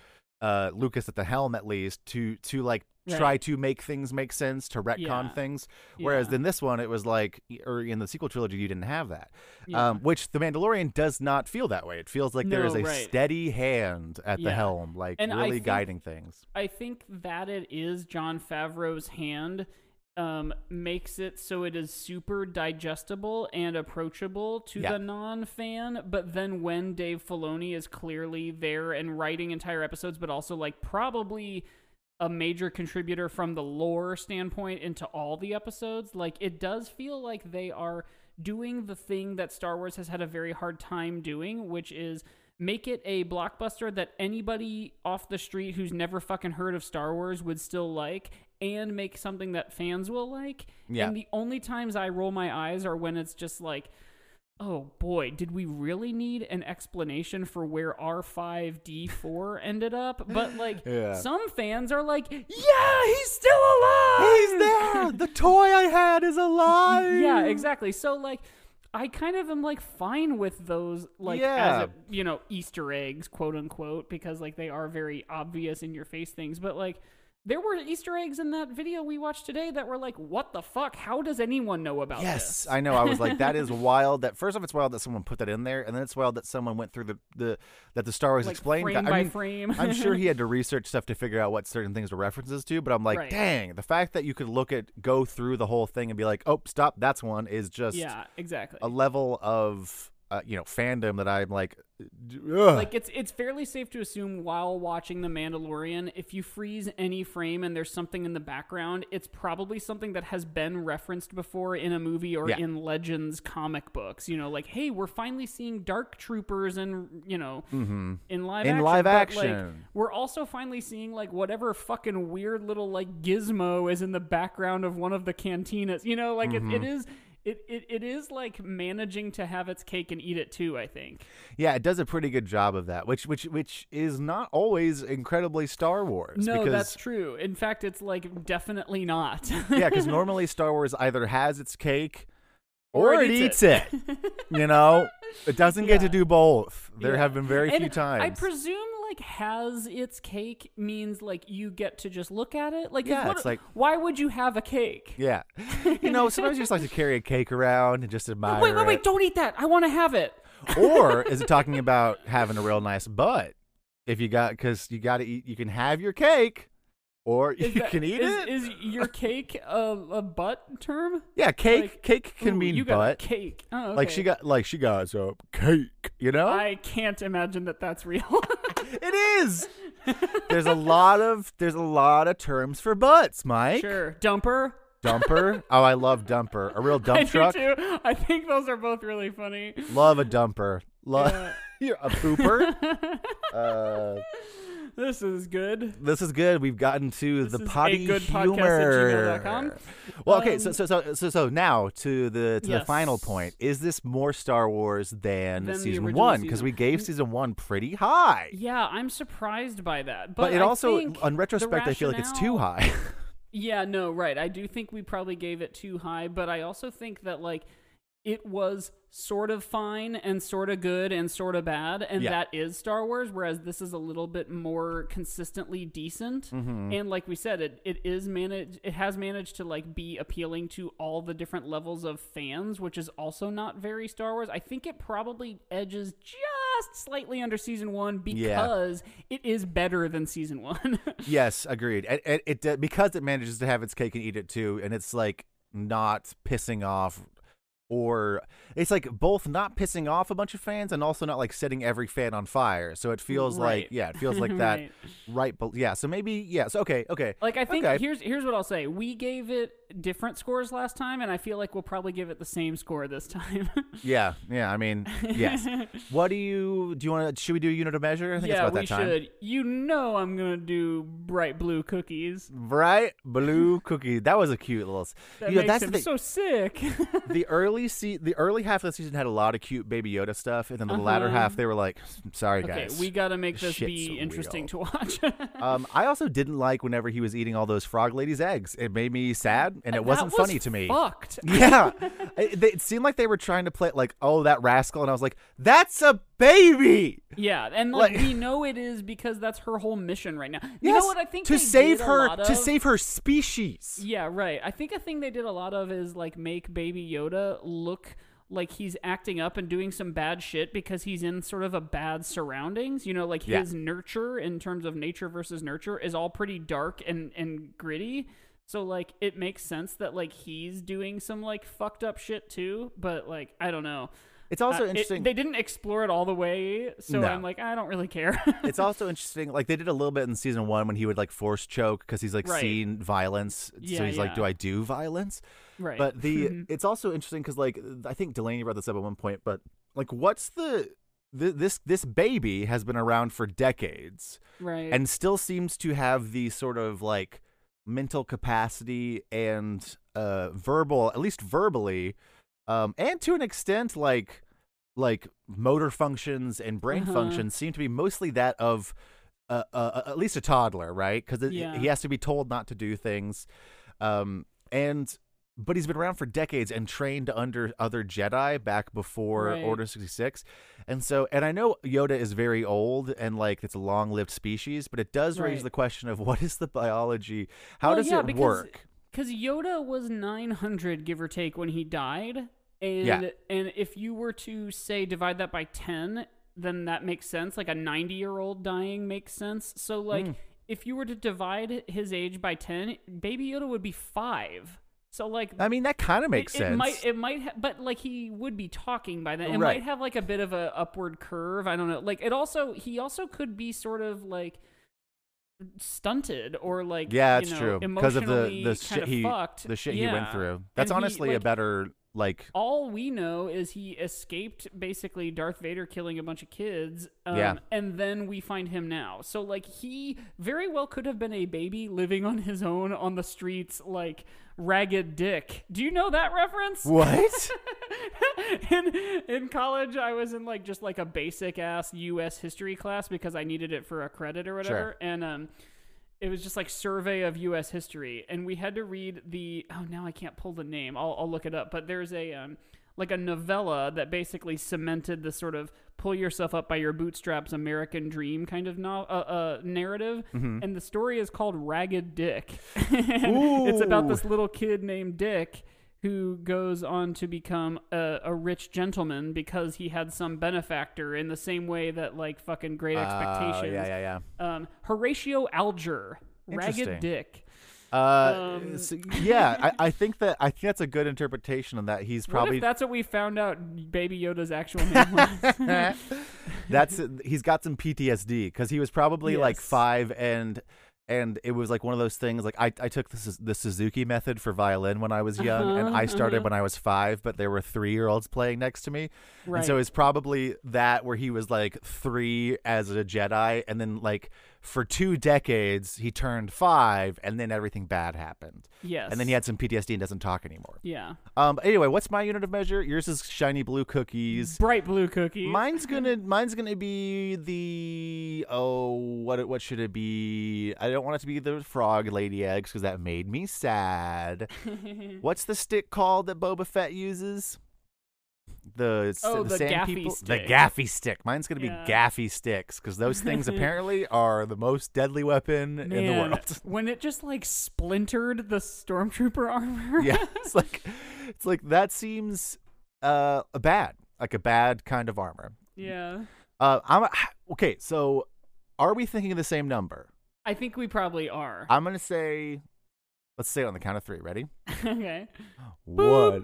uh Lucas at the helm at least to to like Right. try to make things make sense to retcon Yeah. things. Whereas Yeah. in this one, it was like, or in the sequel trilogy, you didn't have that. Yeah. Um, which the Mandalorian does not feel that way. It feels like there is a right. steady hand at the helm, like And really think- guiding things. I think that it is Jon Favreau's hand um, makes it so it is super digestible and approachable to Yeah. the non-fan. But then when Dave Filoni is clearly there and writing entire episodes, but also like probably a major contributor from the lore standpoint into all the episodes, like it does feel like they are doing the thing that Star Wars has had a very hard time doing, which is make it a blockbuster that anybody off the street who's never fucking heard of Star Wars would still like and make something that fans will like. Yeah. And the only times I roll my eyes are when it's just like Oh boy, did we really need an explanation for where R5D4 ended up? But like Yeah. some fans are like, "Yeah, he's still alive." He's there. the toy I had is alive. Yeah, exactly. So like I kind of am like fine with those like Yeah. as a, you know Easter eggs, quote unquote, because like they are very obvious in your face things. But like there were Easter eggs in that video we watched today that were like, what the fuck? How does anyone know about Yes, this? Yes, I know. I was like, that is wild. That first off, it's wild that someone put that in there, and then it's wild that someone went through the, the that the Star Wars Like, explained. frame I by mean, frame. I'm sure he had to research stuff to figure out what certain things were references to, but I'm like, Right. dang, the fact that you could look at go through the whole thing and be like, oh, stop, that's one is just yeah, exactly. a level of uh, you know fandom that I'm like, ugh. like it's it's fairly safe to assume while watching The Mandalorian, if you freeze any frame and there's something in the background, it's probably something that has been referenced before in a movie or Yeah. in Legends comic books. You know, like hey, we're finally seeing Dark Troopers and you know in live In action. live but, like, action. we're also finally seeing like whatever fucking weird little like gizmo is in the background of one of the cantinas. You know, like Mm-hmm. it, it is. It, it, it is like managing to have its cake and eat it too. I think. yeah, it does a pretty good job of that, which which which is not always incredibly Star Wars. No, because, that's true. In fact, it's like definitely not. yeah, because normally Star Wars either has its cake Or or, it it eats eats it. you know, it doesn't get to do both. There Yeah. have been very And few times. I presume like has its cake means like you get to just look at it. Like, Yeah, what- it's like- why would you have a cake? yeah, you know, sometimes you just like to carry a cake around and just admire Wait, wait, wait! it. Don't eat that. I want to have it. or is it talking about having a real nice butt? If you got, because you got to eat, you can have your cake, or you Is that- can eat is, it. Is your cake a, a butt term? yeah, cake. like, cake can Ooh, mean you got butt. cake. Oh, Like she got, like she got some cake. You know, I can't imagine that that's real. it is. There's a lot of there's a lot of terms for butts, Mike. sure, dumper. Dumper. Oh, I love dumper. A real dump I dump do too. I think those are both really funny. Love a dumper. Love Yeah. you're a pooper. uh, This is good. this is good. We've gotten to This the potty good humor. Well, okay, so Um, so so so so now to the to the final point. Is this more Star Wars than, Than season one? Because we gave season one pretty high, Yeah, I'm surprised by that. But, but, it I also, on retrospect, I feel like it's too high. Yeah, no, right. I do think we probably gave it too high, but I also think that like it was sort of fine and sort of good and sort of bad, and Yeah. that is Star Wars. Whereas this is a little bit more consistently decent, Mm-hmm. and like we said, it it is managed. It has managed to like be appealing to all the different levels of fans, which is also not very Star Wars. I think it probably edges just slightly under season one Yeah. because it is better than season one. Yes, agreed. It, it, it uh, because it manages to have its cake and eat it too, and it's like not pissing off, or it's like both not pissing off a bunch of fans and also not like setting every fan on fire. So it feels like yeah, it feels like that Right. right. But yeah, so maybe yes. Okay, okay. Like I think Okay. here's here's what I'll say. We gave it different scores last time, and I feel like we'll probably give it the same score this time. Yeah, yeah. I mean, yes. what do you do? You want to? Should we do unit of measure? I think yeah, it's about we that time. should. You know, I'm gonna do bright blue cookies. Bright blue cookie. That was a cute little. That you know, makes that's him the so sick. the early se- the early half of the season had a lot of cute Baby Yoda stuff, and then the latter Uh-huh. half they were like, "Sorry okay, guys." we gotta make this be interesting real. to watch. um, I also didn't like whenever he was eating all those frog ladies' eggs. It made me sad, and it That wasn't was funny to me. Fucked. Yeah, it, it seemed like they were trying to play like, "Oh, that rascal," and I was like, "That's a baby." Yeah, and like, Like- we know it is because that's her whole mission right now. You Yes, know what I think to save her lot to save her species. Yeah, right. I think a thing they did a lot of is like make Baby Yoda look like he's acting up and doing some bad shit because he's in sort of a bad surroundings. You know, like Yeah. his nurture in terms of nature versus nurture is all pretty dark and and gritty. So like it makes sense that like he's doing some like fucked up shit too, but like I don't know. It's also Uh, it- interesting. they didn't explore it all the way, so No. I'm like I don't really care. it's also interesting. Like they did a little bit in season one when he would like force choke because he's like Right. seeing violence. so Yeah, he's like, "Do I do violence?" Right. But the it's also interesting because like I think Delaney brought this up at one point. But like, what's the th- this this baby has been around for decades right. and still seems to have the sort of like mental capacity and uh verbal, at least verbally, um, and to an extent like like motor functions and brain Uh-huh. functions seem to be mostly that of uh, uh, at least a toddler, right? Because Yeah. he has to be told not to do things, um, and but he's been around for decades and trained under other Jedi back before Right. Order sixty six, and so and I know Yoda is very old and like it's a long lived species, but it does raise the question of what is the biology? How Well, does yeah, it because- work? Because Yoda was 900, give or take, when he died. And, Yeah. and if you were to, say, divide that by 10, then that makes sense. Like a 90 year old dying makes sense. So, like, Mm. if you were to divide his age by 10, Baby Yoda would be five. So, like, I mean, that kind of makes it, sense. It might, it might, ha- but like he would be talking by then. It Right. might have like a bit of a upward curve. I don't know. Like it also, he also could be sort of like stunted or like yeah, you that's know, true because of the the shit he fucked. the shit he went through. That's And he, honestly a better like all we know is he escaped basically Darth Vader killing a bunch of kids. Um, Yeah. And then we find him now. So, like, he very well could have been a baby living on his own on the streets, like Ragged Dick. Do you know that reference? what? in in college I was in like just like a basic ass US history class because I needed it for a credit or whatever and um it was just like survey of US history and we had to read the oh now I can't pull the name. I'll I'll look it up. But there's a um like a novella that basically cemented the sort of pull yourself up by your bootstraps American dream kind of no- uh, uh, narrative. Mm-hmm. and the story is called Ragged Dick. It's about this little kid named Dick who goes on to become a, a rich gentleman because he had some benefactor in the same way that like fucking Great Oh, Expectations. yeah, yeah, yeah. Um, Horatio Alger, Ragged Dick. Uh, Um, so- yeah, I, I think that I think that's a good interpretation of that. He's probably that's what we found out Baby Yoda's actual name was? that's he's got some PTSD because he was probably like five and and it was like one of those things like I, I took this the Suzuki method for violin when I was young and Uh-huh, I started uh-huh. when I was five but there were three year olds playing next to me right. and so it's probably that where he was like three as a Jedi and then like for two decades he turned five and then everything bad happened yes. and then he had some PTSD and doesn't talk anymore. Yeah. Um. Anyway, what's my unit of measure? Yours is shiny blue cookies. Bright blue cookie. Mine's gonna mine's gonna be the oh what it- what should it be? I don't want it to be the frog lady eggs because that made me sad. What's the stick called that Boba Fett uses? The Oh, the, the sand gaffi people stick. the gaffi stick. Mine's gonna Yeah. be gaffi sticks because those things apparently are the most deadly weapon in the world. when it just like splintered the stormtrooper armor. yeah, it's like it's like that seems uh a bad, like a bad kind of armor. yeah. Uh, I'm okay. So, are we thinking of the same number? I think we probably are. I'm gonna say, let's say it on the count of three. Ready? okay. One.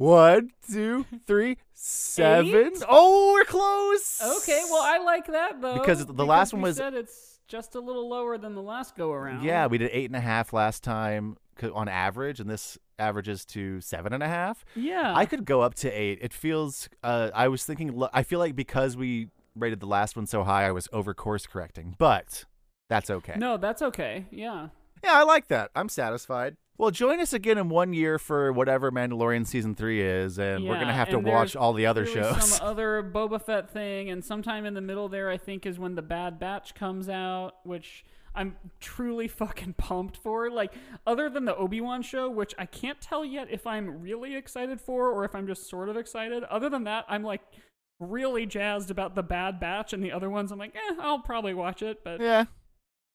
One, two, three, seven. Eight? Oh, we're close. Okay. Well, I like that though Because the last one was- said it's just a little lower than the last go around. Yeah, we did eight and a half last time on average, and this averages to seven and a half. Yeah. I could go up to eight. It feels. Uh, I was thinking. lo- I feel like because we rated the last one so high, I was over course correcting, but that's okay. No, that's okay. Yeah. Yeah, I like that. I'm satisfied. Well, join us again in one year for whatever Mandalorian season three is, and we're gonna have to watch all the other shows. Some other Boba Fett thing, and sometime in the middle there, I think, is when the Bad Batch comes out, which I'm truly fucking pumped for. Like, other than the Obi Wan show, which I can't tell yet if I'm really excited for or if I'm just sort of excited. Other than that, I'm like really jazzed about the Bad Batch, and the other ones, I'm like, eh, I'll probably watch it, but yeah,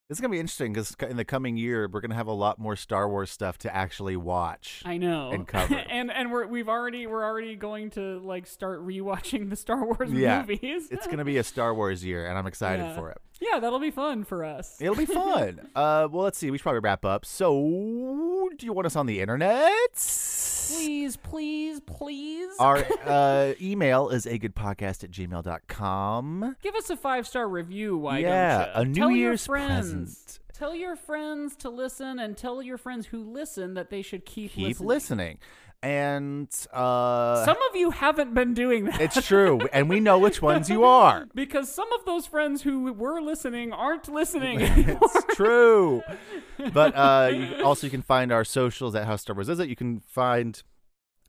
it's gonna be interesting because in the coming year we're gonna have a lot more Star Wars stuff to actually watch. I know. and cover. and and we're we've already we're already going to like start rewatching the Star Wars Yeah. movies. it's gonna be a Star Wars year, and I'm excited Yeah. for it. yeah, that'll be fun for us. It'll be fun. uh, well, let's see. We should probably wrap up. So, do you want us on the internet? Please, please, please. Our uh, email is a good podcast at gmail.com. Give us a five star review. Why Yeah, don't you? a New tell your Year's friends. present. Tell your friends to listen, and tell your friends who listen that they should keep, Keep listening. listening. And uh, Some of you haven't been doing that. it's true. and we know which ones you are. because some of those friends who were listening aren't listening. It's true. But uh, you, also, you can find our socials at How Star Wars Is It. You can find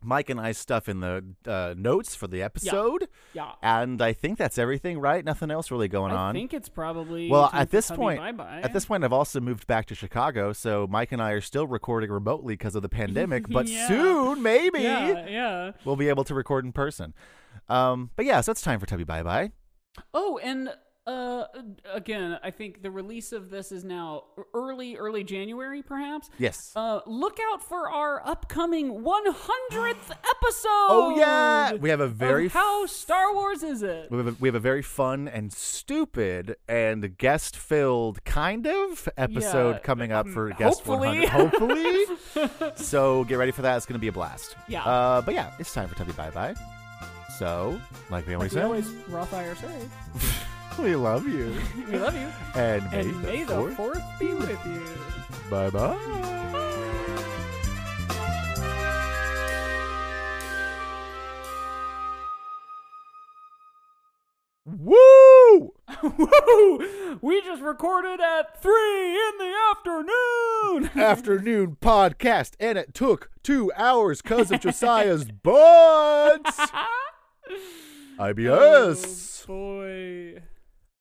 Mike and I stuff in the uh, notes for the episode. yeah. And I think that's everything, right? Nothing else really going I on. I think it's probably well, at this point, bye-bye. at this point, I've also moved back to Chicago, so Mike and I are still recording remotely because of the pandemic. But Yeah. soon, maybe yeah, yeah. we'll be able to record in person. Um, but yeah, so it's time for Tubby Bye Bye. Oh, and uh, again, I think the release of this is now early, early January, perhaps. Yes. Uh, look out for our upcoming 100th episode. oh yeah, we have a very how Star Wars is it? We have, a, we have a very fun and stupid and guest filled kind of episode Yeah, coming up for guest hopefully. 100. Hopefully. so get ready for that. It's going to be a blast. Yeah. Uh, but yeah, it's time for Tubby Bye Bye. So, like we always We say, always Roth I say. We love you. We love you. And may, And may the, the fourth fourth be with you. Bye bye. Woo! Woo! We just recorded at three in the afternoon. afternoon podcast, and it took two hours because of Josiah's butts. IBS. Oh, boy.